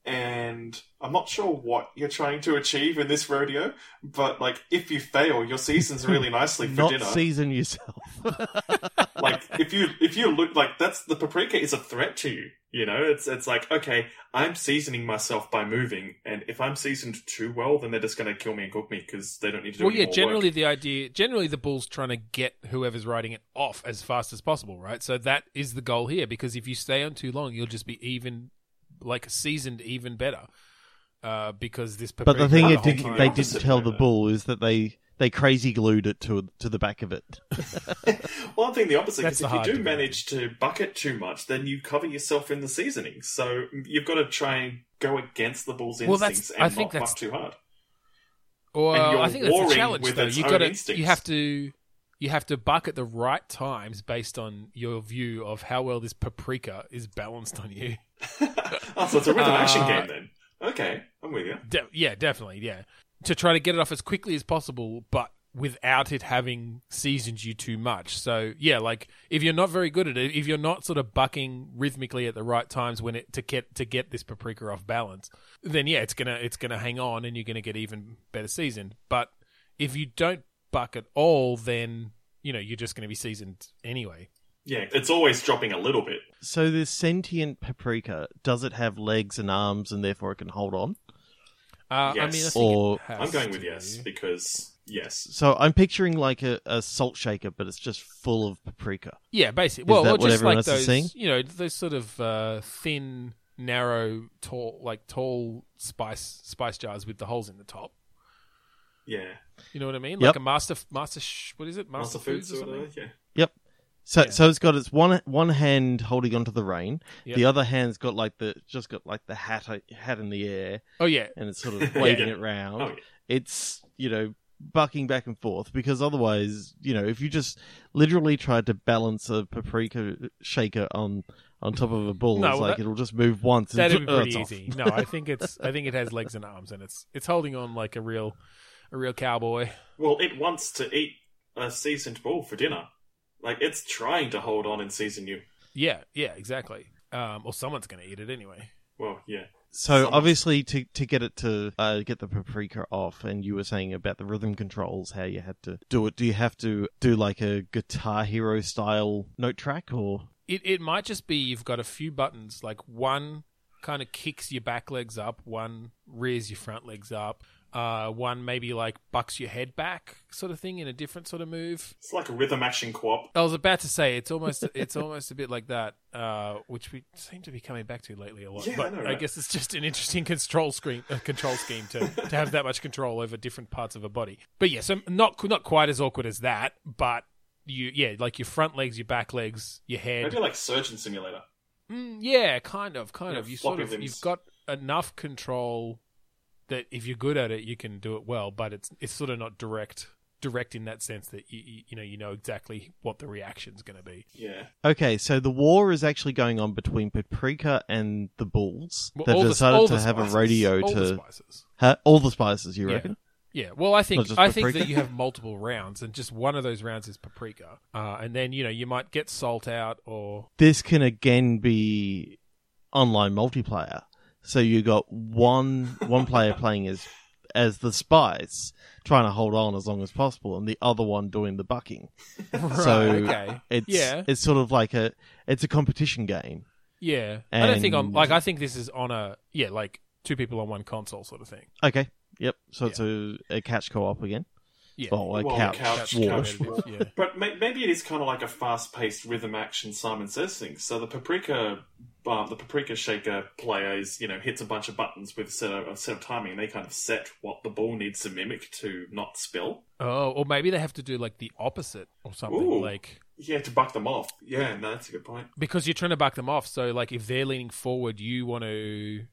And I'm not sure what you're trying to achieve in this rodeo, but like if you fail, your season's really nicely for Not dinner. season yourself. *laughs* like if you if you look like that's the paprika is a threat to you. You know, it's it's like okay, I'm seasoning myself by moving, and if I'm seasoned too well, then they're just going to kill me and cook me because they don't need to do Well, any yeah. more Generally, work. the idea, generally, the bull's trying to get whoever's riding it off as fast as possible, right? So that is the goal here. Because if you stay on too long, you'll just be even, like seasoned, even better. Uh, because this. But the thing it didn't, they didn't tell the bull is that they they crazy glued it to to the back of it. Well, I think the opposite That's because if you do debate. manage to bucket too much, then you cover yourself in the seasoning. So you've got to try and go against the bull's Well, that's- instincts I and think not that's- buck too hard. Or and you're I think that's the warring challenge, with though. You own got to, instincts. you have to, you have to buck at the right times based on your view of how well this paprika is balanced on you. *laughs* oh, so it's a rhythm action Uh, game then. Okay, I'm with you. De- yeah, definitely. Yeah, to try to get it off as quickly as possible, but without it having seasoned you too much. So yeah, like if you're not very good at it, if you're not sort of bucking rhythmically at the right times when it to get to get this paprika off balance, then yeah, it's gonna it's gonna hang on and you're gonna get even better seasoned. But if you don't buck at all, then you know you're just gonna be seasoned anyway. Yeah, it's always dropping a little bit. So this sentient paprika does it have legs and arms and therefore it can hold on? Uh, I mean, I Yes. think Or- it has I'm going with to. yes because yes. So I'm picturing like a, a salt shaker, but it's just full of paprika. Yeah, basically. Is Well, that well what just everyone like else is those, seeing? you know, those sort of uh, thin, narrow, tall, like tall spice spice jars with the holes in the top. Yeah, You know what I mean? Yep. Like a master, master, what is it? Master, master foods Foods or or something. whatever. Yeah. Yep. So Yeah. so it's got its one one hand holding onto the rein, Yep. the other hand's got like the just got like the hat hat in the air, Oh yeah, and it's sort of *laughs* waving Yeah. it round. Oh yeah. It's you know bucking back and forth because otherwise you know if you just literally tried to balance a paprika shaker on on top of a bull, No, it's well, like that- it'll just move once. and that'd *laughs* be oh, pretty it's off. easy. No, I think it's, I think it has legs and arms, and it's, it's holding on like a real, a real cowboy. Well, it wants to eat a seasoned bull for dinner. Like it's trying to hold on and season you. Yeah, yeah, exactly. Um, or someone's going to eat it anyway. Well, yeah. So Someone's- obviously, to to get it to uh, get the paprika off, and you were saying about the rhythm controls, how you had to do it. Do you have to do like a Guitar Hero style note track, or It it might just be you've got a few buttons, like one kind of kicks your back legs up, one rears your front legs up, uh, one maybe like bucks your head back, sort of thing, in a different sort of move. It's like a rhythm action co-op. I was about to say it's almost *laughs* it's almost a bit like that, uh, which we seem to be coming back to lately a lot. Yeah, I but know, I guess it's just an interesting control scheme, uh, control scheme to, to have that much control over different parts of a body. But yeah, so not not quite as awkward as that, but you yeah, like your front legs, your back legs, your head. Maybe like Surgeon Simulator. Mm, yeah, kind of, kind Yeah, of. You sort of limbs. you've got enough control that if you're good at it, you can do it well. But it's it's sort of not direct direct in that sense that you you, you know you know exactly what the reaction's going to be. Yeah. okay? So the war is actually going on between paprika and the bulls. Well, They've all the- decided to the have spices. a radio All the to spices. ha- all the spices. You Yeah. reckon? Yeah, well, I think I think that you have multiple rounds, and just one of those rounds is paprika, uh, and then you know you might get salt out, or This can again be online multiplayer. So you got one one player playing as as the spice, trying to hold on as long as possible, and the other one doing the bucking. *laughs* so okay. it's Yeah. it's sort of like a it's a competition game. Yeah, I don't think on And- like I think this is on a yeah like two people on one console sort of thing. Okay, yep. So it's a, a catch co-op again. Yeah, Well, a Well, couch, couch- war. couch *laughs* war. Yeah. But maybe it is kind of like a fast-paced rhythm action Simon Says thing. So the paprika, um, the paprika shaker player is, you know, hits a bunch of buttons with a set of, a set of timing. They kind of set what the ball needs to mimic to not spill. Oh, or maybe they have to do like the opposite or something. Ooh. Like Yeah, to buck them off. Yeah, no, that's a good point. because you're trying to buck them off. So like if they're leaning forward, you want to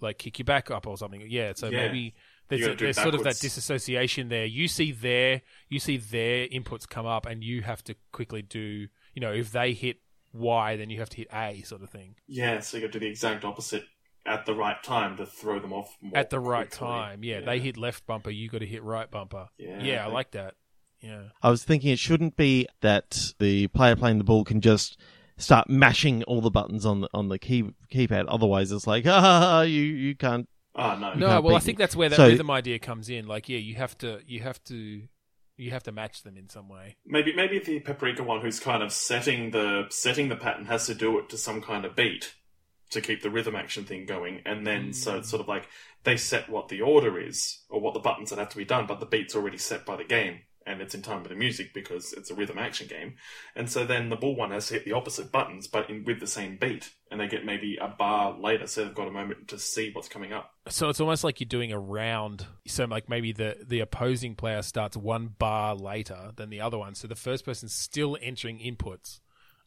like kick your back up or something. Yeah. So Yeah. maybe there's, a, there's sort of that disassociation there. You see their you see their inputs come up, and you have to quickly do. You know, if they hit Y, then you have to hit A, sort of thing. Yeah, so you got to do the exact opposite at the right time to throw them off more At the right quickly. time, yeah, They hit left bumper, you got to hit right bumper. Yeah, yeah I they- like that. Yeah. I was thinking it shouldn't be that the player playing the ball can just start mashing all the buttons on the on the key keypad. Otherwise, it's like *laughs* ah, you you can't. Oh no, No, can't well, I think me. that's where that So- rhythm idea comes in. Like, yeah, you have to, you have to, you have to match them in some way. Maybe maybe the paprika one who's kind of setting the setting the pattern has to do it to some kind of beat to keep the rhythm action thing going, and then so it's sort of like they set what the order is or what the buttons that have to be done, but the beat's already set by the game. And it's in time with the music because it's a rhythm action game, and so then the ball one has to hit the opposite buttons, but in, with the same beat, and they get maybe a bar later, so they've got a moment to see what's coming up. So it's almost like you're doing a round. So like maybe the the opposing player starts one bar later than the other one. So the first person's still entering inputs.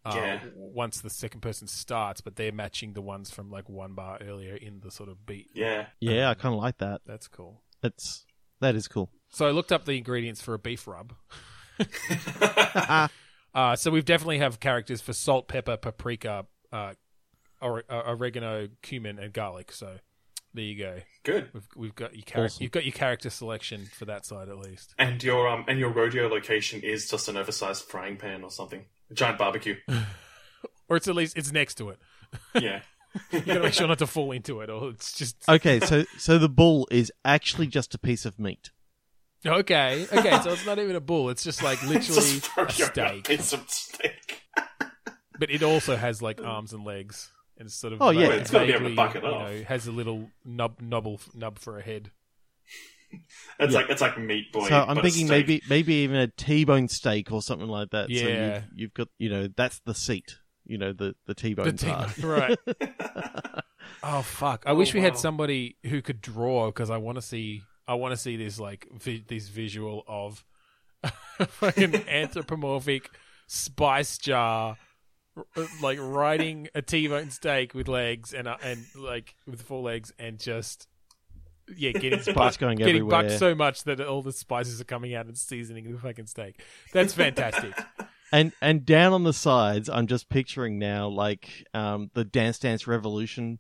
Uh, Yeah. Once the second person starts, but they're matching the ones from like one bar earlier in the sort of beat. Yeah, Yeah, I kind of like that. That's cool. That's that is cool. So I looked up the ingredients for a beef rub. *laughs* *laughs* uh, so we definitely have characters for salt, pepper, paprika, uh, or, uh, oregano, cumin, and garlic. So there you go. good. We've we've got your char- Awesome. you've got your character selection for that side at least. And your um and your rodeo location is just an oversized frying pan or something, a giant barbecue. *laughs* Or it's at least it's next to it. yeah. You gotta make sure not to fall into it, or it's just Okay, so so the bull is actually just a piece of meat. Okay. Okay, so it's not even a bull; it's just like *laughs* literally *laughs* Just throw a steak, *laughs* piece of steak. but it also has like arms and legs, and it's sort of Oh, yeah. like, it's gotta be able to vaguely, buck it you off. know, has a little nub nubble nub for a head. It's Yeah. like it's like meat boy. so I'm thinking maybe maybe even a T-bone steak or something like that. So Yeah. you've, you've got you know that's the seat. You know the the T-bone The team, part. right? oh fuck! I Oh, wish we had somebody who could draw because I want to see. I want to see this like vi- this visual of *laughs* fucking *laughs* anthropomorphic spice jar, r- like riding a T-bone steak with legs and uh, and like with four legs and just yeah, getting Spice going getting bucked so much that all the spices are coming out and seasoning the fucking steak. That's fantastic. *laughs* And and down on the sides, I'm just picturing now like um, the Dance Dance Revolution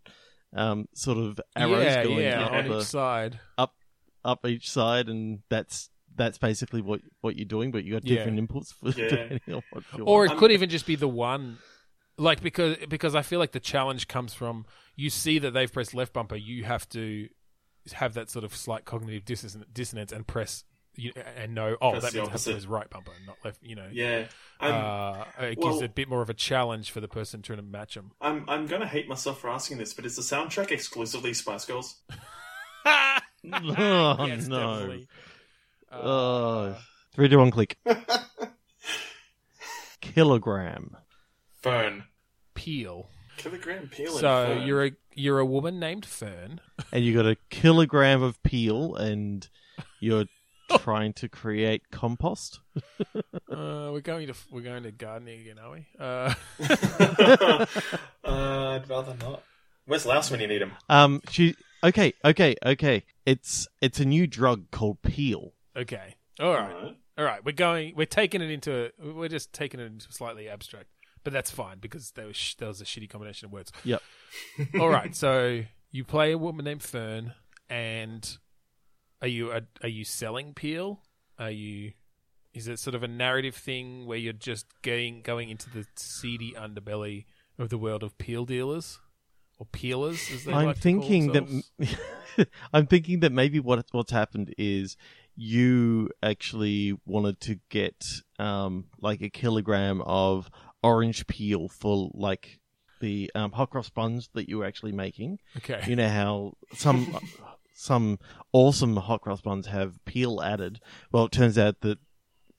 um, sort of arrows yeah, going yeah, up, on the- each side. up each side, and that's that's basically what what you're doing. But you got Yeah. different inputs for *laughs* Yeah. depending on what you or it could even just be the one like because because i feel like the challenge comes from you see that they've pressed left bumper you have to have that sort of slight cognitive dissonance, dissonance and press you, and know oh Press that means I have to opposite. press right bumper not left you know Yeah. I'm, uh, it gives well- a bit more of a challenge for the person trying to match them I'm I'm gonna hate myself for asking this, but is the soundtrack exclusively Spice Girls? *laughs* oh yes, no! definitely. Uh, Oh, three, two, one, click. *laughs* Kilogram. Fern. peel Kilogram peel. and so Fern. you're a you're a woman named fern and you got a kilogram of peel, and you're *laughs* trying to create compost. uh, we're going to we're going to gardening again are we uh, *laughs* uh, I'd rather not. Where's Louse when you need him? Um, she. Okay, okay, okay. It's it's a new drug called peel. okay all right All right, we're going. We're taking it into. We're just taking it into slightly abstract, but that's fine because there was sh- there was a shitty combination of words. Yep. *laughs* All right, so you play a woman named Fern, and are you are, are you selling Peel? Are you? Is it sort of a narrative thing where you're just going going into the seedy underbelly of the world of Peel dealers, or peelers, as they I'm like thinking that *laughs* I'm thinking that maybe what what's happened is you actually wanted to get um like a kilogram of orange peel for like the um, hot cross buns that you were actually making. Okay. You know how some *laughs* some awesome hot cross buns have peel added. Well, it turns out that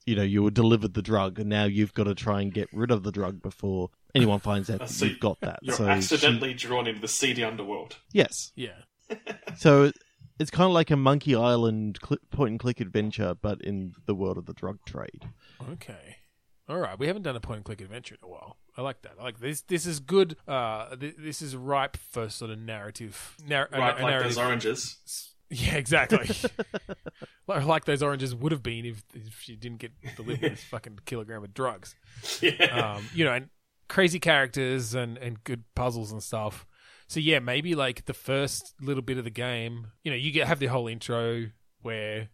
you know you were delivered the drug, and now you've got to try and get rid of the drug before anyone finds out that *laughs* so you've got that. You're so she- accidentally drawn into the seedy underworld. yes. yeah. *laughs* So it's kind of like a Monkey Island cl- point and click adventure, but in the world of the drug trade. Okay. All right. We haven't done a point and click adventure in a while. I like that. I like this. This is good. Uh, th- this is ripe for sort of narrative. Nar- a- Right, a like narrative. those oranges. Yeah, exactly. *laughs* like, like those oranges would have been if, if she didn't get delivered this fucking kilogram of drugs. Yeah. Um, you know, and crazy characters and, and good puzzles and stuff. So yeah, maybe like the first little bit of the game, you know, you get have the whole intro where,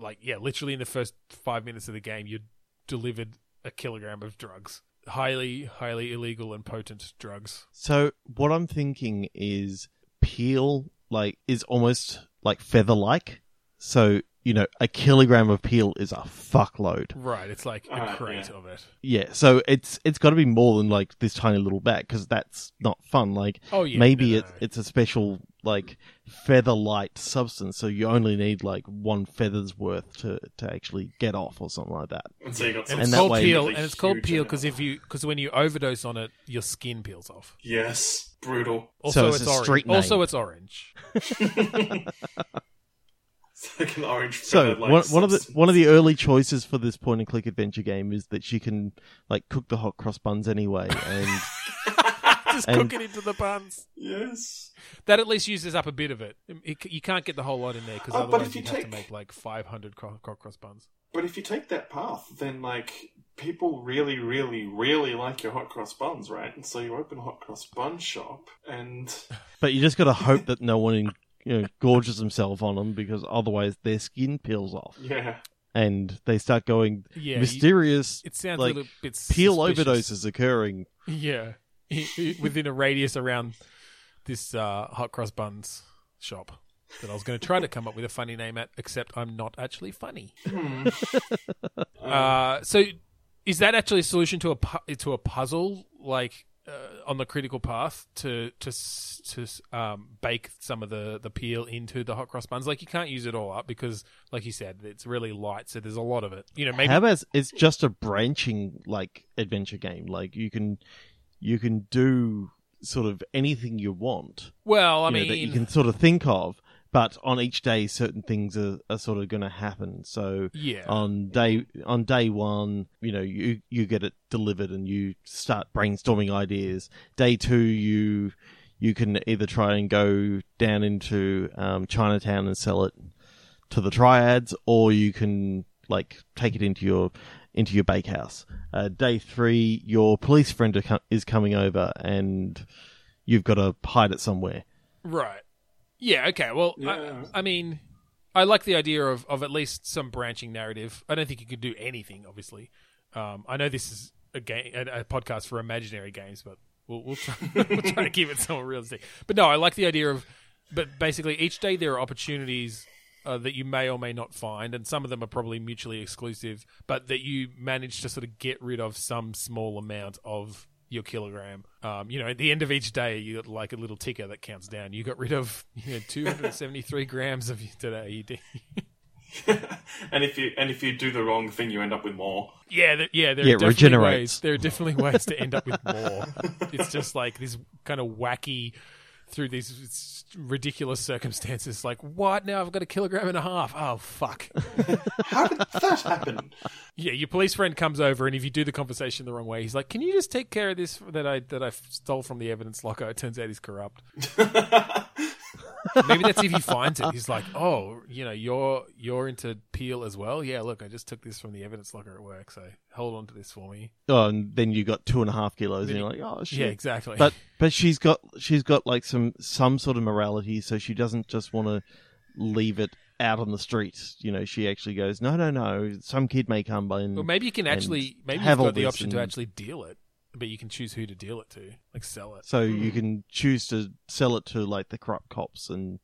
like, yeah, literally in the first five minutes of the game, you're delivered a kilogram of drugs, highly, highly illegal and potent drugs. So what I'm thinking is peel like is almost like feather like. So you know, a kilogram of peel is a fuckload. Right, it's like a Ah, crate yeah. of it. Yeah, so it's it's got to be more than like this tiny little bag because that's not fun. Like Oh yeah, maybe no, no, it's no. it's a special like feather light substance, so you only need like one feather's worth to to actually get off or something like that. And so you got And it's called way- peel, and it's called peel because if you because when you overdose on it, your skin peels off. Yes, brutal. Also, it's it's, a orange. street Also, it's orange. *laughs* *laughs* *laughs* It's like an orange. So feather-like one, one of the one of the early choices for this point and click adventure game is that she can like cook the hot cross buns anyway, and *laughs* Just And- cook it into the buns. Yes. That at least uses up a bit of it. It- you can't get the whole lot in there because Oh, but otherwise if you you'd have to make like 500 cro- hot cross buns. But if you take that path, then like people really, really, really like your hot cross buns, right? And so you open a hot cross bun shop, and but you just got to hope that no one you know gorges himself on them because otherwise their skin peels off yeah, and they start going Yeah, you- mysterious it sounds like, a little bit peel suspicious. overdoses occurring. Yeah, *laughs* within a radius around this uh, hot cross buns shop. That I was going to try to come up with a funny name at, except I'm not actually funny. *laughs* Uh, so, is that actually a solution to a pu- to a puzzle, like uh, on the critical path to to to um, bake some of the the peel into the hot cross buns? Like you can't use it all up because, like you said, it's really light, so there's a lot of it. You know, maybe How about it's just a branching like adventure game? Like you can you can do sort of anything you want. well, I you know, mean, that you can sort of think of, but on each day certain things are, are sort of going to happen. So yeah, on day on day one, you know, you you get it delivered and you start brainstorming ideas. Day two, you you can either try and go down into um, Chinatown and sell it to the triads, or you can like take it into your into your bakehouse. Uh, day three, your police friend is coming over, and you've got to hide it somewhere. Right. Yeah. Okay. Well, Yeah. I, I mean, I like the idea of, of at least some branching narrative. I don't think you could do anything. Obviously, um, I know this is a game, a, a podcast for imaginary games, but we'll we'll try, *laughs* we'll try to keep it somewhat realistic. But no, I like the idea of, but basically each day there are opportunities. Uh, that you may or may not find, and some of them are probably mutually exclusive, but that you manage to sort of get rid of some small amount of your kilogram. Um, you know, at the end of each day, you got like a little ticker that counts down. You got rid of you know, 273 *laughs* grams of today. You did. *laughs* and if you and if you do the wrong thing, you end up with more. Yeah, there, yeah, there Yeah, are definitely regenerates. ways. There are definitely ways to end up with more. *laughs* it's just like this kind of wacky through these ridiculous circumstances. Like, what? Now I've got a kilogram and a half. Oh fuck. *laughs* How did that happen? Yeah, your police friend comes over, and if you do the conversation the wrong way, he's like, "Can you just take care of this that I that I stole from the evidence locker?" It turns out he's corrupt. *laughs* Maybe that's if he finds it. He's like, "Oh, you know, you're you're into peel as well. Yeah, look, I just took this from the evidence locker at work, so hold on to this for me." Oh, and then you got two and a half kilos, Then and you're like, oh shit. Yeah, exactly. but but she's got she's got like some some sort of morality, so she doesn't just want to leave it out on the street. You know, she actually goes, no, no, no. Some kid may come by and well, maybe you can actually maybe you've got the option to actually deal it but you can choose who to deal it to, like sell it. So you can choose to sell it to like the corrupt cops and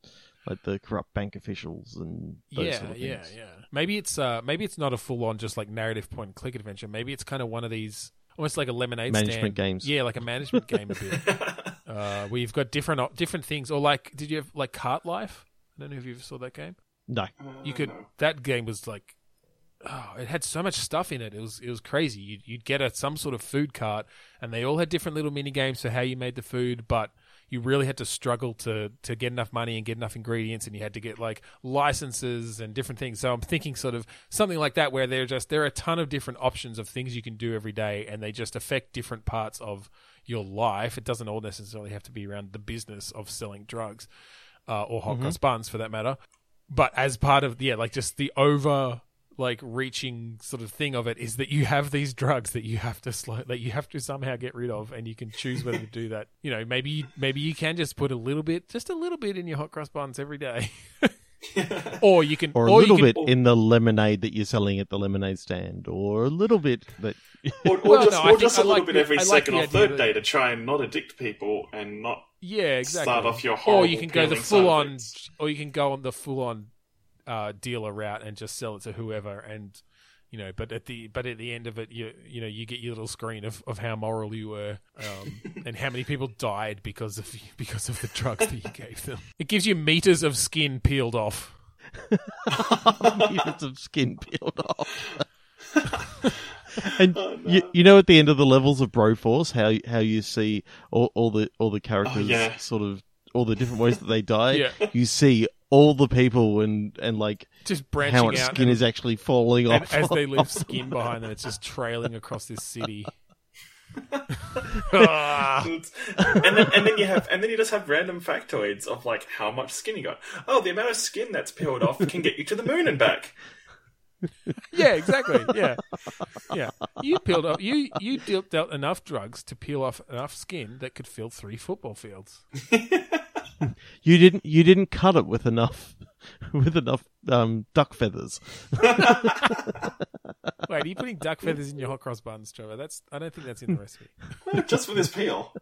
like the corrupt bank officials and those yeah, sort of yeah, things. yeah. Maybe it's uh, maybe it's not a full on just like narrative point and click adventure. Maybe it's kind of one of these almost like a lemonade Management stand. games. Yeah, like a management game a bit. *laughs* Uh, where you've got different op- different things, or like, did you have like Cart Life? I don't know if you ever saw that game. No, You could that game was like, oh, it had so much stuff in it. It was it was crazy. You'd, you'd get a some sort of food cart, and they all had different little mini games for how you made the food, but you really had to struggle to to get enough money and get enough ingredients, and you had to get like licenses and different things. So I'm thinking sort of something like that, where there are just there are a ton of different options of things you can do every day, and they just affect different parts of your life. It doesn't all necessarily have to be around the business of selling drugs uh, or hot cross buns, for that matter. But as part of yeah, like just the over like reaching sort of thing of it is that you have these drugs that you have to slow that you have to somehow get rid of and you can choose whether to do that you know maybe you, maybe you can just put a little bit just a little bit in your hot cross buns every day *laughs* or you can or a or little can, bit in the lemonade that you're selling at the lemonade stand, or a little bit that. *laughs* or, or Well, just, no, or just a I little like bit the- every I like second the or idea third that- day to try and not addict people and not yeah exactly start off your or you can go the full on effects. or you can go on the full on uh, dealer route and just sell it to whoever and you know but at the but at the end of it you you know you get your little screen of, of how moral you were um, *laughs* and how many people died because of because of the drugs that you gave them it gives you meters of skin peeled off *laughs* Units of skin peeled off. *laughs* and you, you know, at the end of the levels of Broforce, how how you see all, all the all the characters yeah. sort of all the different ways that they die. Yeah. You see all the people and and like just branching how much out skin and, is actually falling and off. as they leave skin behind them it's just trailing across this city *laughs* Ah. and then and then you have and then you just have random factoids of like how much skin you got. Oh, the amount of skin that's peeled off can get you to the moon and back. *laughs* Yeah, exactly. Yeah, yeah. You peeled off. You you dealt, dealt enough drugs to peel off enough skin that could fill three football fields. *laughs* you didn't you didn't cut it with enough *laughs* with enough um, duck feathers. Wait, are you putting duck feathers in your hot cross buns, Trevor? That's I don't think that's in the recipe. Just for this peel.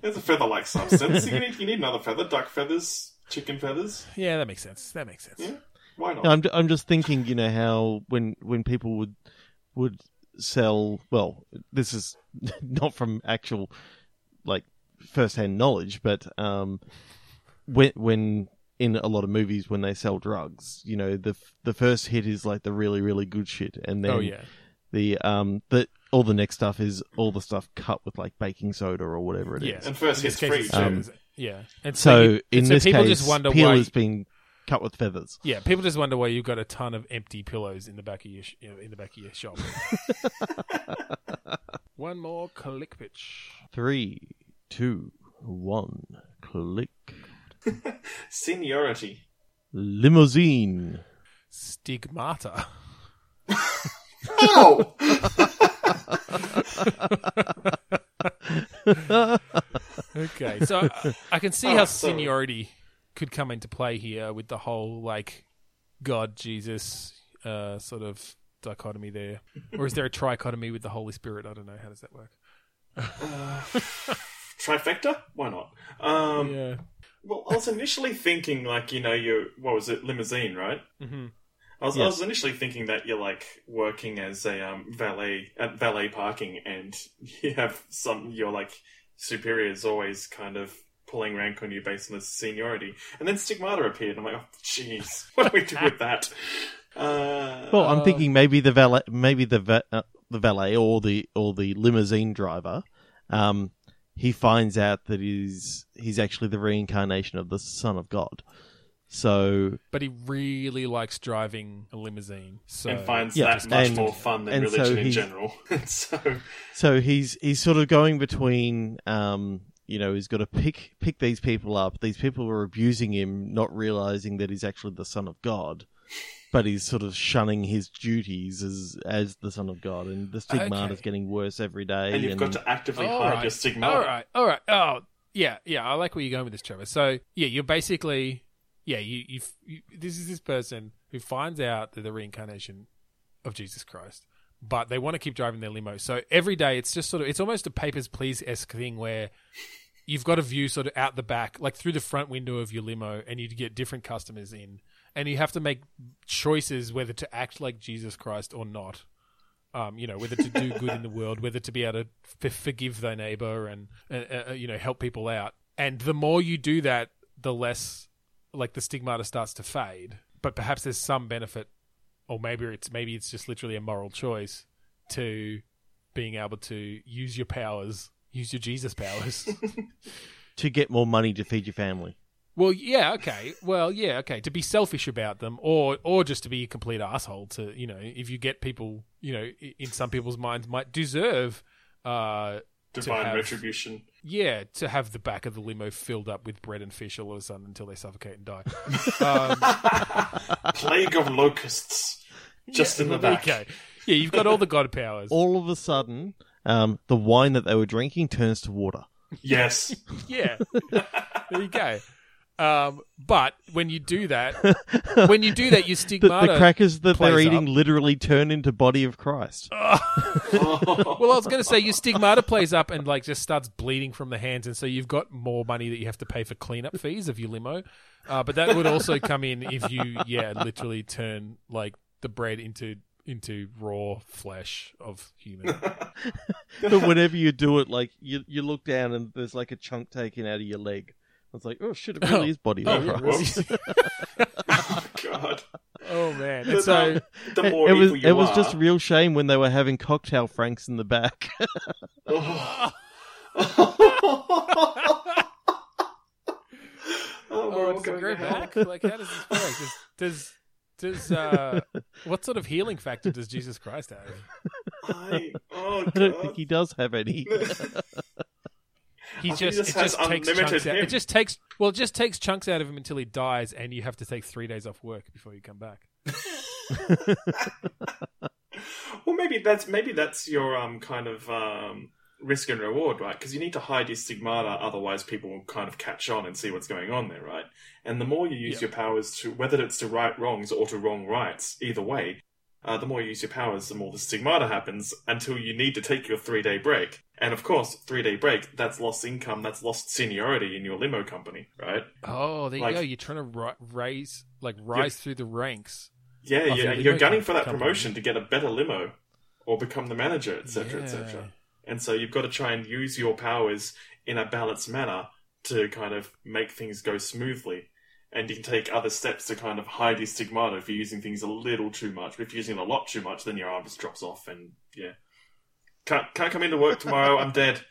There's a feather-like substance. You need you need another feather. Duck feathers, chicken feathers. Yeah, that makes sense. That makes sense. Yeah, why not? I'm I'm just thinking, you know, how when when people would would sell. Well, this is *laughs* not from actual like first-hand knowledge, but um, when when in a lot of movies when they sell drugs, you know, the the first hit is like the really really good shit, and then Oh yeah. the um the all the next stuff is all the stuff cut with like baking soda or whatever it is. Yeah. And first In this hits free. Um, yeah. And So you- in so this people case, just wonder peel why... has being cut with feathers. yeah, people just wonder why you've got a ton of empty pillows in the back of your sh- in the back of your shop. *laughs* One more click pitch. Three, two, one, click. *laughs* Seniority. Limousine. Stigmata. Oh, *laughs* Okay, so I, I can see Oh, how sorry. seniority could come into play here with the whole like God Jesus uh, sort of dichotomy there, or is there a trichotomy with the Holy Spirit? I don't know. How does that work? trifecta? Why not? Um, yeah. Well, I was initially thinking like you know you what was it limousine right? hmm I was, I was initially thinking that you're like working as a um, valet at valet parking, and *laughs* you have some your like superiors always kind of pulling rank on you based on the seniority. And then stigmata appeared. and I'm like, oh, jeez, *laughs* what do we do with that? Uh, Well, I'm Uh, thinking maybe the valet, maybe the va- uh, the valet or the or the limousine driver, um, he finds out that he's he's actually the reincarnation of the Son of God. So But he really likes driving a limousine. So and finds Yeah, that much and- more fun than and so religion in general. *laughs* so so he's he's sort of going between um you know he's got to pick pick these people up these people are abusing him not realizing that he's actually the son of god but he's sort of shunning his duties as as the son of god and the stigmata is Okay. getting worse every day and you've got to actively All hide right. your stigmata. All right, all right. Oh, yeah, yeah. I like where you're going with this, Trevor. So, yeah, you're basically, yeah, you, you, you this is this person who finds out that the reincarnation of Jesus Christ, but they want to keep driving their limo. So every day, it's just sort of it's almost a Papers Please esque thing where you've got a view sort of out the back, like through the front window of your limo, and you get different customers in, and you have to make choices whether to act like Jesus Christ or not. Um, you know, whether to do good in the world, whether to be able to f- forgive thy neighbor and uh, uh, you know help people out. And the more you do that, the less like the stigmata starts to fade. But perhaps there's some benefit, or maybe it's maybe it's just literally a moral choice to being able to use your powers, use your Jesus powers. *laughs* *laughs* to get more money to feed your family. Well, yeah, okay. Well, yeah, okay. To be selfish about them, or or just to be a complete asshole. To you know, if you get people, you know, in some people's minds, might deserve, uh, Divine have- retribution. Yeah, to have the back of the limo filled up with bread and fish all of a sudden until they suffocate and die. *laughs* um, Plague of locusts. Just in the back. Okay, yeah, you've got all the god powers. All of a sudden, um, the wine that they were drinking turns to water. Yes. *laughs* Yeah, there you go. Um, but when you do that, *laughs* when you do that, you The, stigmata. the crackers that they're eating up. literally turn into body of Christ. *laughs* Well, I was going to say your stigmata plays up and like just starts bleeding from the hands, and so you've got more money that you have to pay for cleanup fees of your limo. Uh, but that would also come in if you, yeah, literally turn like the bread into into raw flesh of human. *laughs* but whenever you do it, like you you look down and there's like a chunk taken out of your leg. It's like, oh shit, it really Oh. is body Oh, of yeah. Oh, God. oh man! And so the It, more it was you it was are, just real shame when they were having cocktail franks in the back. *laughs* Oh. oh, we're oh, all does it grow back? Like, how does this work? Does does does uh, *laughs* what sort of healing factor does Jesus Christ have? I, oh, I don't think he does have any. *laughs* He just, he just it just takes unlimited chunks out. It just takes well, it just takes chunks out of him until he dies, and you have to take three days off work before you come back. *laughs* well, maybe that's maybe that's your um kind of um risk and reward, right? Because you need to hide your stigmata, otherwise people will kind of catch on and see what's going on there, right? And the more you use Yeah. your powers to, whether it's to right wrongs or to wrong rights, either way, uh, the more you use your powers, the more the stigmata happens until you need to take your three day break. And of course, three day break, that's lost income, that's lost seniority in your limo company, right? Oh, there you go. You're trying to ri- raise, like, rise through the ranks. Yeah, yeah, your you're gunning for that company. promotion to get a better limo or become the manager, etc., Yeah. etc. And so you've got to try and use your powers in a balanced manner to kind of make things go smoothly. And you can take other steps to kind of hide your stigmata if you're using things a little too much. If you're using it a lot too much, then your arm just drops off and yeah. Can't can't come into work tomorrow, I'm dead. *laughs*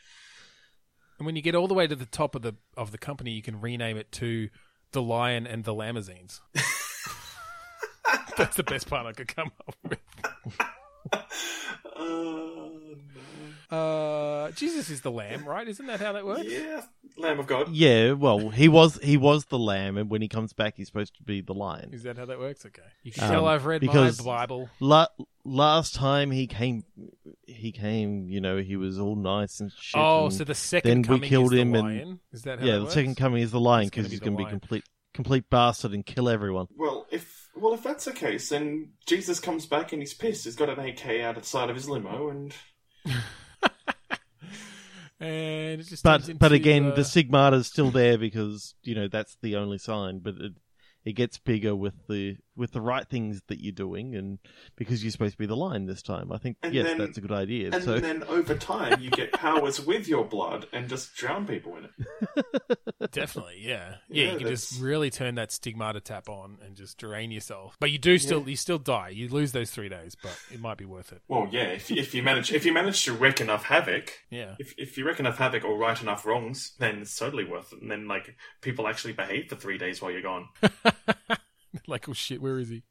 And when you get all the way to the top of the of the company, you can rename it to the Lion and the Lamazines. *laughs* That's the best part I could come up with. *laughs* Uh, Uh, Jesus is the lamb, right? Isn't that how that works? yeah, Lamb of God. yeah, well, he was he was the lamb, and when he comes back, he's supposed to be the lion. Is that how that works? Okay. You can Um, tell I've read because- my Bible. La- last time he came, he came. You know, he was all nice and shit. Oh, and- so the second then we killed is him the and- lion? Is that how yeah, that the works? second coming is the lion because he's going to be lion. complete complete bastard and kill everyone. Well, if well, if that's the case, then Jesus comes back and he's pissed. He's got an AK out of the side of his limo, and *laughs* And it just But but again, uh, the is still there because you know that's the only sign. But it it gets bigger with the with the right things that you're doing, and because you're supposed to be the lion this time. I think And yes, then- that's a good idea. and so *laughs* then over time you get powers with your blood and just drown people in it. Definitely, yeah, yeah. *laughs* Yeah, you can just really turn that stigmata tap on and just drain yourself. But you do still, Yeah. you still die. You lose those three days, but it might be worth it. Well, yeah, if if you manage if you manage to wreak enough havoc, Yeah, if if you wreak enough havoc or right enough wrongs, then it's totally worth it. And then like people actually behave for three days while you're gone. *laughs* *laughs* like oh shit, where is he?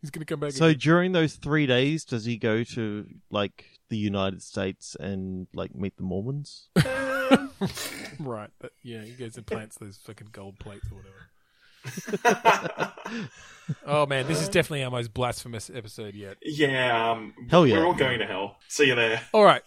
He's gonna come back. so again. during those three days, does he go to like the United States and like meet the Mormons? *laughs* right, but yeah, he goes and plants those fucking gold plates or whatever. *laughs* Oh man, this is definitely our most blasphemous episode yet. yeah, um, Hell yeah. we're all going to hell. See you there. All right,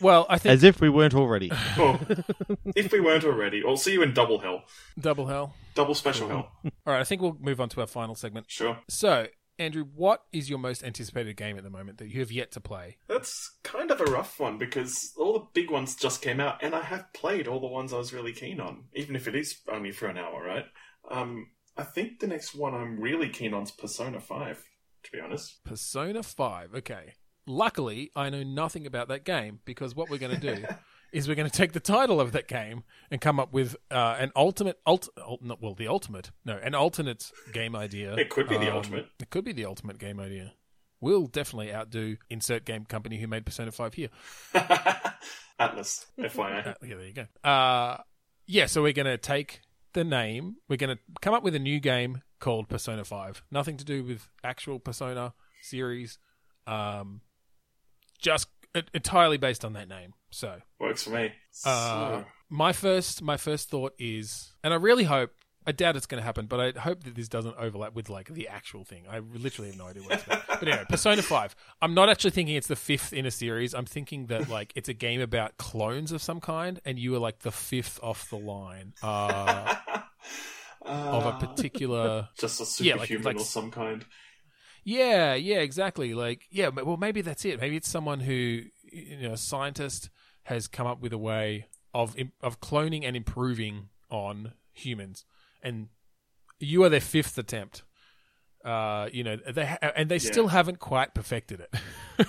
well, I think As if we weren't already. Well, *laughs* if we weren't already, I'll see you in double hell, double hell. double special hell. *laughs* All right, I think we'll move on to our final segment. Sure. So, Andrew, what is your most anticipated game at the moment that you have yet to play? That's kind of a rough one because all the big ones just came out, and I have played all the ones I was really keen on, even if it is only for an hour, right? Um, I think the next one I'm really keen on is Persona 5, to be honest. Persona 5. Okay. Luckily, I know nothing about that game because what we're going to do *laughs* is we're going to take the title of that game and come up with uh, an ultimate, ult, ult, not, well, the ultimate, no, an alternate game idea. It could be the Um, ultimate. It could be the ultimate game idea. We'll definitely outdo insert game company who made Persona 5 here. *laughs* Atlus, FYI. Uh, yeah, there you go. Uh, yeah, so we're going to take the name. We're going to come up with a new game called Persona 5. Nothing to do with actual Persona series. Um, just entirely based on that name. So, Works for me. uh, So, my first my first thought is, and I really hope, I doubt it's going to happen, but I hope that this doesn't overlap with like the actual thing. I literally have no idea what it's about. but anyway, Persona Five. I'm not actually thinking it's the fifth in a series. I'm thinking that like it's a game about clones of some kind, and you are like the fifth off the line uh, *laughs* of a uh, particular. just a yeah, like- superhuman like- or some kind. Yeah, yeah, exactly. Like, yeah, well, maybe that's it. Maybe it's someone who, you know, a scientist has come up with a way of of cloning and improving on humans, and you are their fifth attempt. Uh, you know, they ha- and they still haven't quite perfected it.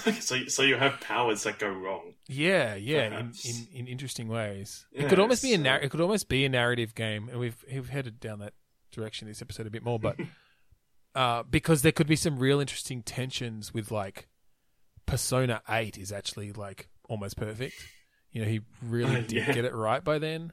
*laughs* so, so you have powers that go wrong. yeah, yeah, in, in in interesting ways. Yeah, it could almost be a so- nar- it could almost be a narrative game, and we've we've headed down that direction this episode a bit more, but *laughs* uh, because there could be some real interesting tensions with like Persona Eight is actually like almost perfect. You know, he really *laughs* did Yeah. get it right by then.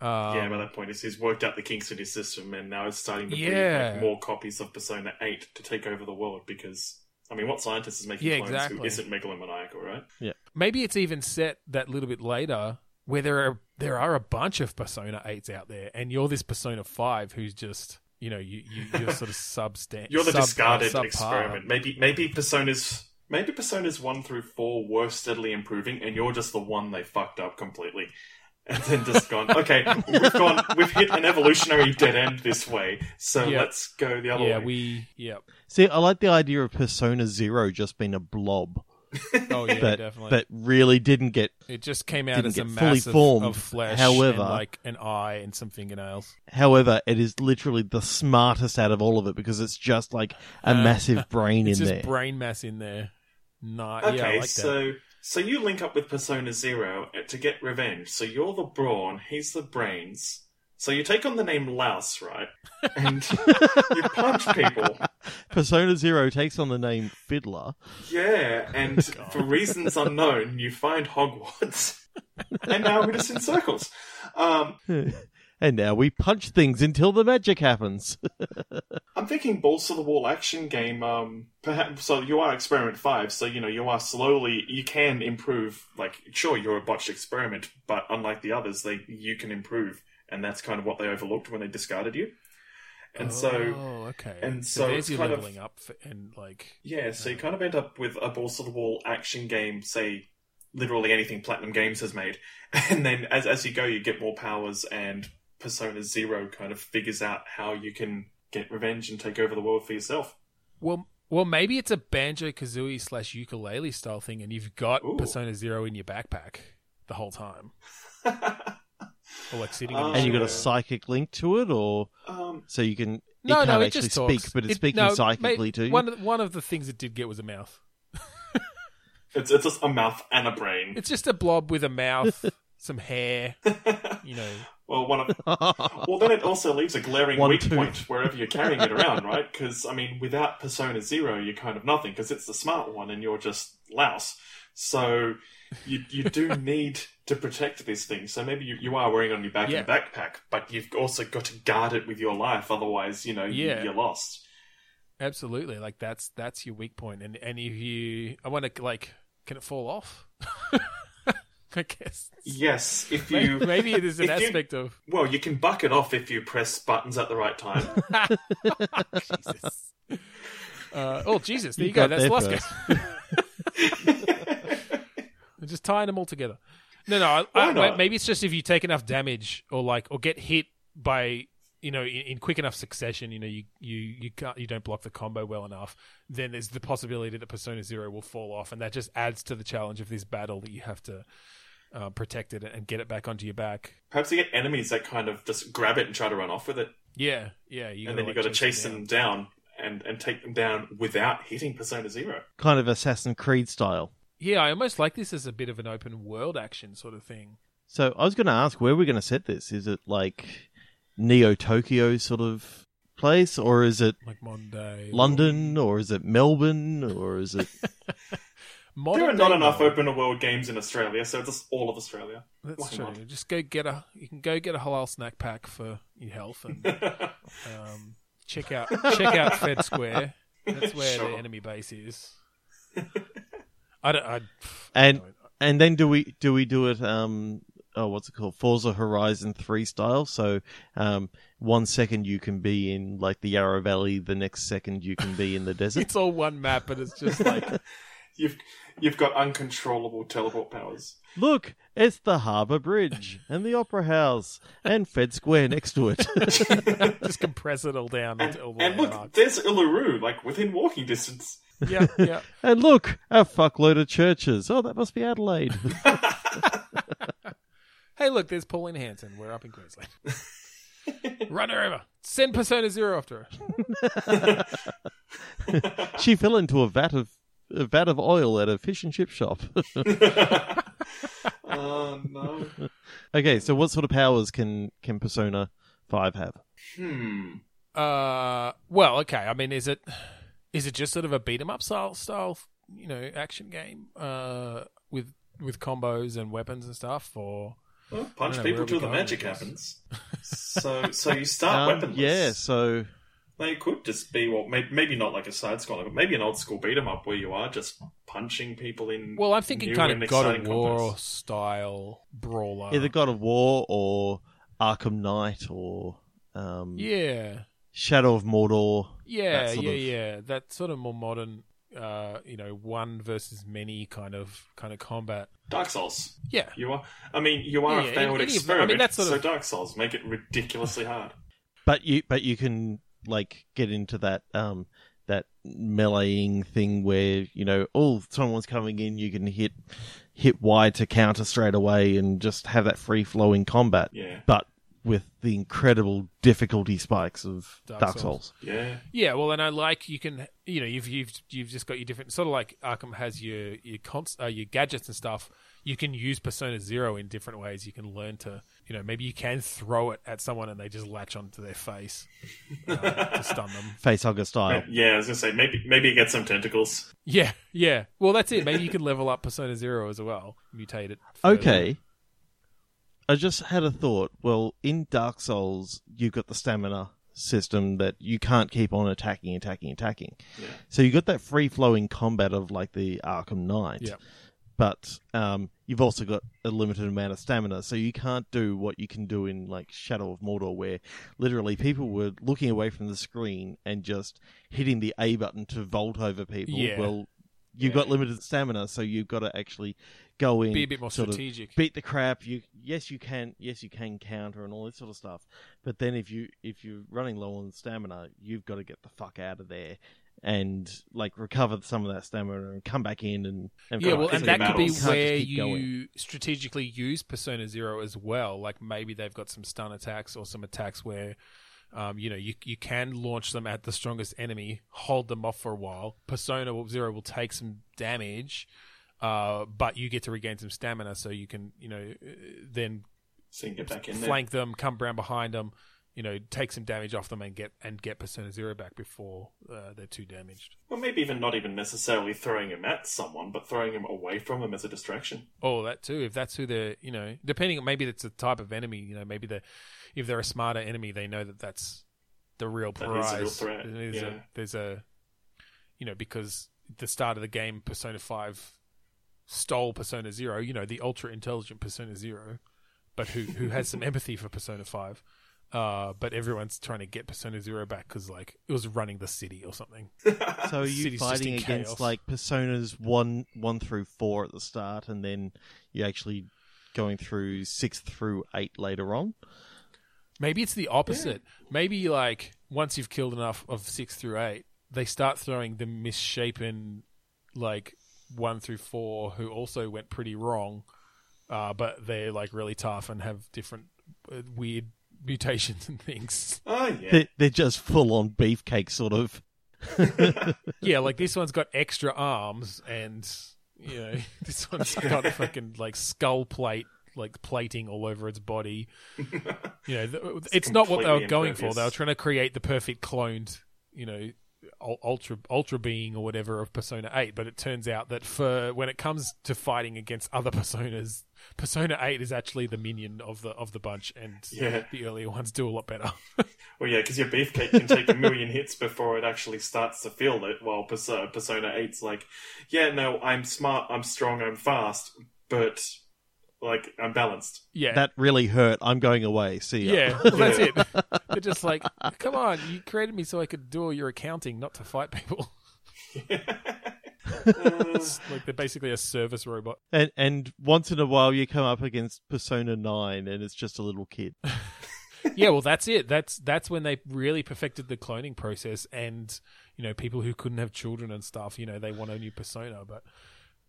Um, yeah, by that point, he's, he's worked out the kinks in his system, and now it's starting to Yeah. breed like, more copies of Persona 8 to take over the world because, I mean, what scientist is making Yeah, clones exactly. who isn't megalomaniacal, right? Yeah. Maybe it's even set that little bit later where there are there are a bunch of Persona eights out there, and you're this Persona five who's just you know you, you you're sort of substan- *laughs* You're the sub- uh, discarded subpar. experiment. Maybe maybe Persona's maybe Persona's one through four were steadily improving, and you're just the one they fucked up completely, *laughs* and then just gone. Okay, we've gone. We've hit an evolutionary dead end this way, so Yeah. let's go the other Yeah, way. we yeah. See, I like the idea of Persona Zero just being a blob, *laughs* Oh yeah, but definitely. but really didn't get. it just came out as a get fully mass of, formed. of flesh, However- and like an eye and some fingernails. However, it is literally the smartest out of all of it because it's just like a Uh, massive *laughs* brain It's in just there. brain mass in there. Nah, Okay, yeah, I like that. so so you link up with Persona Zero to get revenge. So you're the brawn, he's the brains. So you take on the name Louse, right? *laughs* And you punch people. *laughs* Persona Zero takes on the name Fiddler. Yeah, and *laughs* Oh, for reasons unknown, you find Hogwarts. and now we're just in circles. Um, And now we punch things until the magic happens. I'm thinking balls to the wall action game. Um, perhaps so you are experiment five, so you know you are slowly. You can improve. Like, sure, you're a botched experiment, but unlike the others, they you can improve, and that's kind of what they overlooked when they discarded you. And so, oh, okay. and so, so there's it's kind of- leveling up for, and like yeah, so you uh, kind of end up with a balls to the wall action game. Say, literally anything Platinum Games has made, *laughs* and then as as you go, you get more powers, and Persona Zero kind of figures out how you can get revenge and take over the world for yourself. Well, well, maybe it's a banjo kazooie slash ukulele style thing, and you've got Ooh. Persona Zero in your backpack the whole time, *laughs* or like sitting. In and you got a psychic link to it, or um, so you can. It no, can't no, it actually just speak, talks. but it's It- speaking no, psychically mate, to you. One of, the, one of the things it did get was a mouth. *laughs* It's it's just a mouth and a brain. It's just a blob with a mouth, *laughs* some hair. You know, *laughs* well, one of well, then it also leaves a glaring One weak tooth. point wherever you're carrying it around, right? Because I mean, without Persona Zero, you're kind of nothing because it's the smart one and you're just louse. So you you do need to protect this thing. So maybe you, you are wearing it on your back in Yeah. a backpack, but you've also got to guard it with your life. Otherwise, you know, you- Yeah. you're lost. absolutely. Like that's that's your weak point, and and if you, I want to like, can it fall off? *laughs* I guess. Yes, if you maybe it is an if you- aspect of well, you can buck it off if you press buttons at the right time. *laughs* Jesus. Uh, oh Jesus! There You you, go. That's there Lusco. We're *laughs* just tying them all together. No, no. I, I, maybe it's just if you take enough damage, or like, or get hit by you know, in, in quick enough succession, you know, you, you, you can't, you don't block the combo well enough, then there's the possibility that Persona Zero will fall off, and that just adds to the challenge of this battle that you have to uh, protect it and get it back onto your back. Perhaps you get enemies that kind of just grab it and try to run off with it, Yeah, yeah, you and then you got to chase them down and, and take them down without hitting Persona Zero. Kind of Assassin's Creed style. Yeah, I almost like this as a bit of an open world action sort of thing. So I was going to ask where we're going to set this. Is it like Neo Tokyo sort of place, or is it Like Monday, London, or is it Melbourne, or is it? *laughs* Modern there are not enough Melbourne. open world games in Australia, so it's just all of Australia. That's Why true. not? Just go get a. You can go get a halal snack pack for your health and *laughs* um, check out check out Fed Square. That's where Sure. the enemy base is. *laughs* I don't. I, And I don't- and then do we do we do it? Um, oh, what's it called? Forza Horizon Three style. So, um, one second you can be in like the Yarra Valley, the next second you can be in the *laughs* desert. it's all one map, but it's just like *laughs* You've you've got uncontrollable teleport powers. Look, it's the Harbour Bridge and the Opera House and Fed Square next to it. *laughs* just compress it all down And, into all the and look, landmarks. there's Uluru, like within walking distance. Yeah, yeah. *laughs* and look, a fuckload of churches. Oh, that must be Adelaide. *laughs* *laughs* Hey, look, there's Pauline Hanson. We're up in Queensland. Run her over. Send Persona Zero after her. she fell into a vat of a vat of oil at a fish and chip shop. Oh no. okay, so what sort of powers can can Persona Five have? Hmm. Uh, well, okay. I mean, is it is it just sort of a beat 'em up style style, you know, action game uh, with with combos and weapons and stuff, or Well, punch know, people till the magic with happens. *laughs* So so you start Um, weaponless. yeah, so They could just be well, maybe, maybe not like a side scroller, but maybe an old school beat 'em up where you are just punching people in. well, I'm thinking new kind and of God of War combos. style brawler. either God of War or Arkham Knight or um, yeah, Shadow of Mordor. yeah, yeah, of- yeah. That sort of more modern, uh, you know, one versus many kind of kind of combat. Dark Souls. Yeah, You are. I mean, you are Yeah, a failed any- any of them. I mean, experiment. that's sort so of- Dark Souls make it ridiculously hard. But you but you can like get into that um that meleeing thing where you know oh someone's coming in you can hit hit Y to counter straight away and just have that free flowing combat. Yeah, But with the incredible difficulty spikes of Dark Dark, Souls. Souls. yeah. Yeah, well, and I like you can, you know, you've you've you've just got your different sort of like Arkham has your your const, uh, your gadgets and stuff. You can use Persona Zero in different ways. You can learn to, you know, maybe you can throw it at someone and they just latch onto their face uh, to stun them. *laughs* Facehugger style. Yeah, I was gonna say maybe maybe you get some tentacles. Yeah, yeah. Well, that's it. Maybe you can level up Persona Zero as well, mutate it. further. Okay. I just had a thought. Well, in Dark Souls, you've got the stamina system that you can't keep on attacking, attacking, attacking. Yeah. So you've got that free flowing combat of like the Arkham Knight. Yeah. But um, you've also got a limited amount of stamina, so you can't do what you can do in like Shadow of Mordor, where literally people were looking away from the screen and just hitting the A button to vault over people. Yeah. Well, you've Yeah. got limited stamina, so you've got to actually go in, Be a bit more sort of strategic. beat the crap. You yes, you can yes, you can counter and all this sort of stuff. But then if you if you're running low on stamina, you've got to get the fuck out of there and like recover some of that stamina and come back in and, and yeah, well, and that could be. You where you going. strategically use Persona Zero as well. Like maybe they've got some stun attacks or some attacks where, um, you know, you you can launch them at the strongest enemy, hold them off for a while. Persona Zero will take some damage, uh, but you get to regain some stamina, so you can, you know, uh, then So you can get back in there. flank them, come around behind them. You know, take some damage off them and get and get Persona Zero back before uh, they're too damaged. Well, maybe even not even necessarily throwing him at someone, but throwing him away from them as a distraction. Oh, that too. If that's who they're, you know, depending maybe it's the type of enemy. You know, maybe they, if they're a smarter enemy, they know that that's the real prize. real threat, There's yeah. a, there's a, you know, because the start of the game, Persona Five stole Persona Zero. You know, the ultra intelligent Persona Zero, but who who has some *laughs* empathy for Persona Five. Uh, but everyone's trying to get Persona Zero back because like it was running the city or something. *laughs* So are you City's just fighting against chaos. like personas one one through four at the start, and then you're actually going through six through eight later on? Maybe it's the opposite. Maybe like once you've killed enough of six through eight, they start throwing the misshapen like one through four who also went pretty wrong, uh, but they're like really tough and have different uh, weird mutations and things. Oh yeah. They're, they're just full on beefcake, sort of. *laughs* yeah, like this one's got extra arms and you know *laughs* this one's got fucking like skull plate like plating all over its body. *laughs* You know, th- it's, not what they were completely going for. They were trying to create the perfect cloned, you know, ul- ultra ultra being or whatever of Persona 8, but it turns out that for when it comes to fighting against other personas, Persona 8 is actually the minion of the of the bunch and Yeah. the earlier ones do a lot better. *laughs* Well, yeah, because your beefcake can take a million hits before it actually starts to feel it. While Persona, Persona 8's like, yeah, no, I'm smart, I'm strong, I'm fast, but like I'm balanced. yeah. That really hurt. I'm going away. See ya. Yeah, well, that's it. They're just like, come on, you created me so I could do all your accounting, not to fight people. *laughs* It's like they're basically a service robot. And and once in a while you come up against Persona Nine, and it's just a little kid. *laughs* Yeah, well, that's it. That's that's when they really perfected the cloning process, and you know, people who couldn't have children and stuff, you know, they want a new persona. But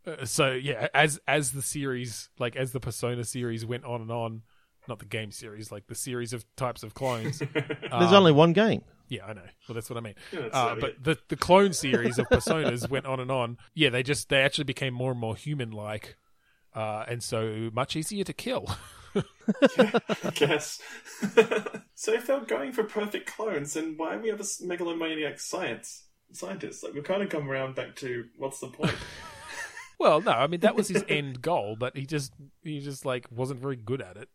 uh, so yeah, as as the series, like as the Persona series went on and on, not the game series, like the series of types of clones. *laughs* There's um, only one game. Yeah, I know. Well, that's what I mean. Yeah, uh, but it. the the clone series of personas went on and on. Yeah, they just they actually became more and more human like, uh, and so much easier to kill. *laughs* I guess. *laughs* so if they're going for perfect clones, then why are we have a megalomaniac science scientist? Like we've kind of come around back to what's the point? Well, no, I mean that was his *laughs* end goal, but he just he just like wasn't very good at it.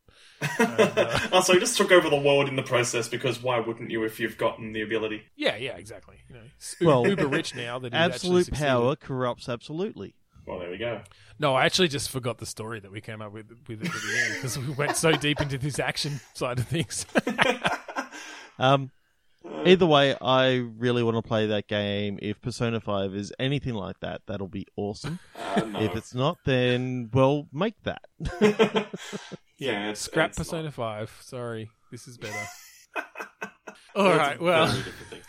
And, uh, oh, so he just took over the world in the process because why wouldn't you if you've gotten the ability? yeah, yeah, exactly. You know, s- Well, uber rich now that Absolute power corrupts absolutely. Well, there we go. No, I actually just forgot the story that we came up with with at the beginning because we went so deep into this action side of things. *laughs* Um, either way, I really want to play that game. If Persona Five is anything like that, that'll be awesome. Uh, *laughs* no. If it's not, then well, make that. *laughs* *laughs* yeah, it's, Scrap it's Persona not. Five. Sorry, this is better. That's All a right, well, very different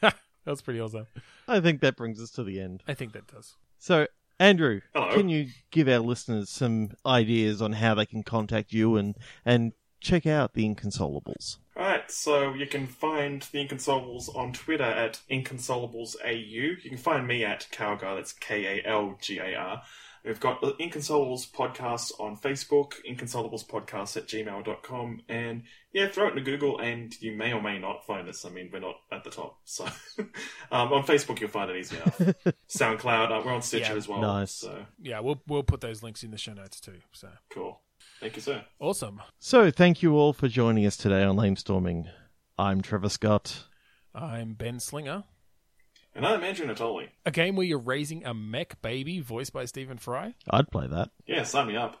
thing. that's pretty awesome. I think that brings us to the end. I think that does. So, Andrew, Hello. can you give our listeners some ideas on how they can contact you and and check out the Inconsolables? Right, so you can find the Inconsolables on Twitter at InconsolablesAU. You can find me at Kalgar, that's K A L G A R. We've got the Inconsolables podcast on Facebook, inconsolables.podcast at gmail.com, and yeah, throw it into Google and you may or may not find us. I mean, we're not at the top, so *laughs* um, on Facebook you'll find it easy enough. *laughs* SoundCloud, uh, we're on Stitcher Yeah. as well. Nice. So Yeah, we'll we'll put those links in the show notes too. So cool. Thank you, sir. awesome. So, thank you all for joining us today on Lamestorming. I'm Trevor Scott. I'm Ben Slinger. And I'm Andrew Natoli. A game where you're raising a mech baby, voiced by Stephen Fry. I'd play that. Yeah, sign me up.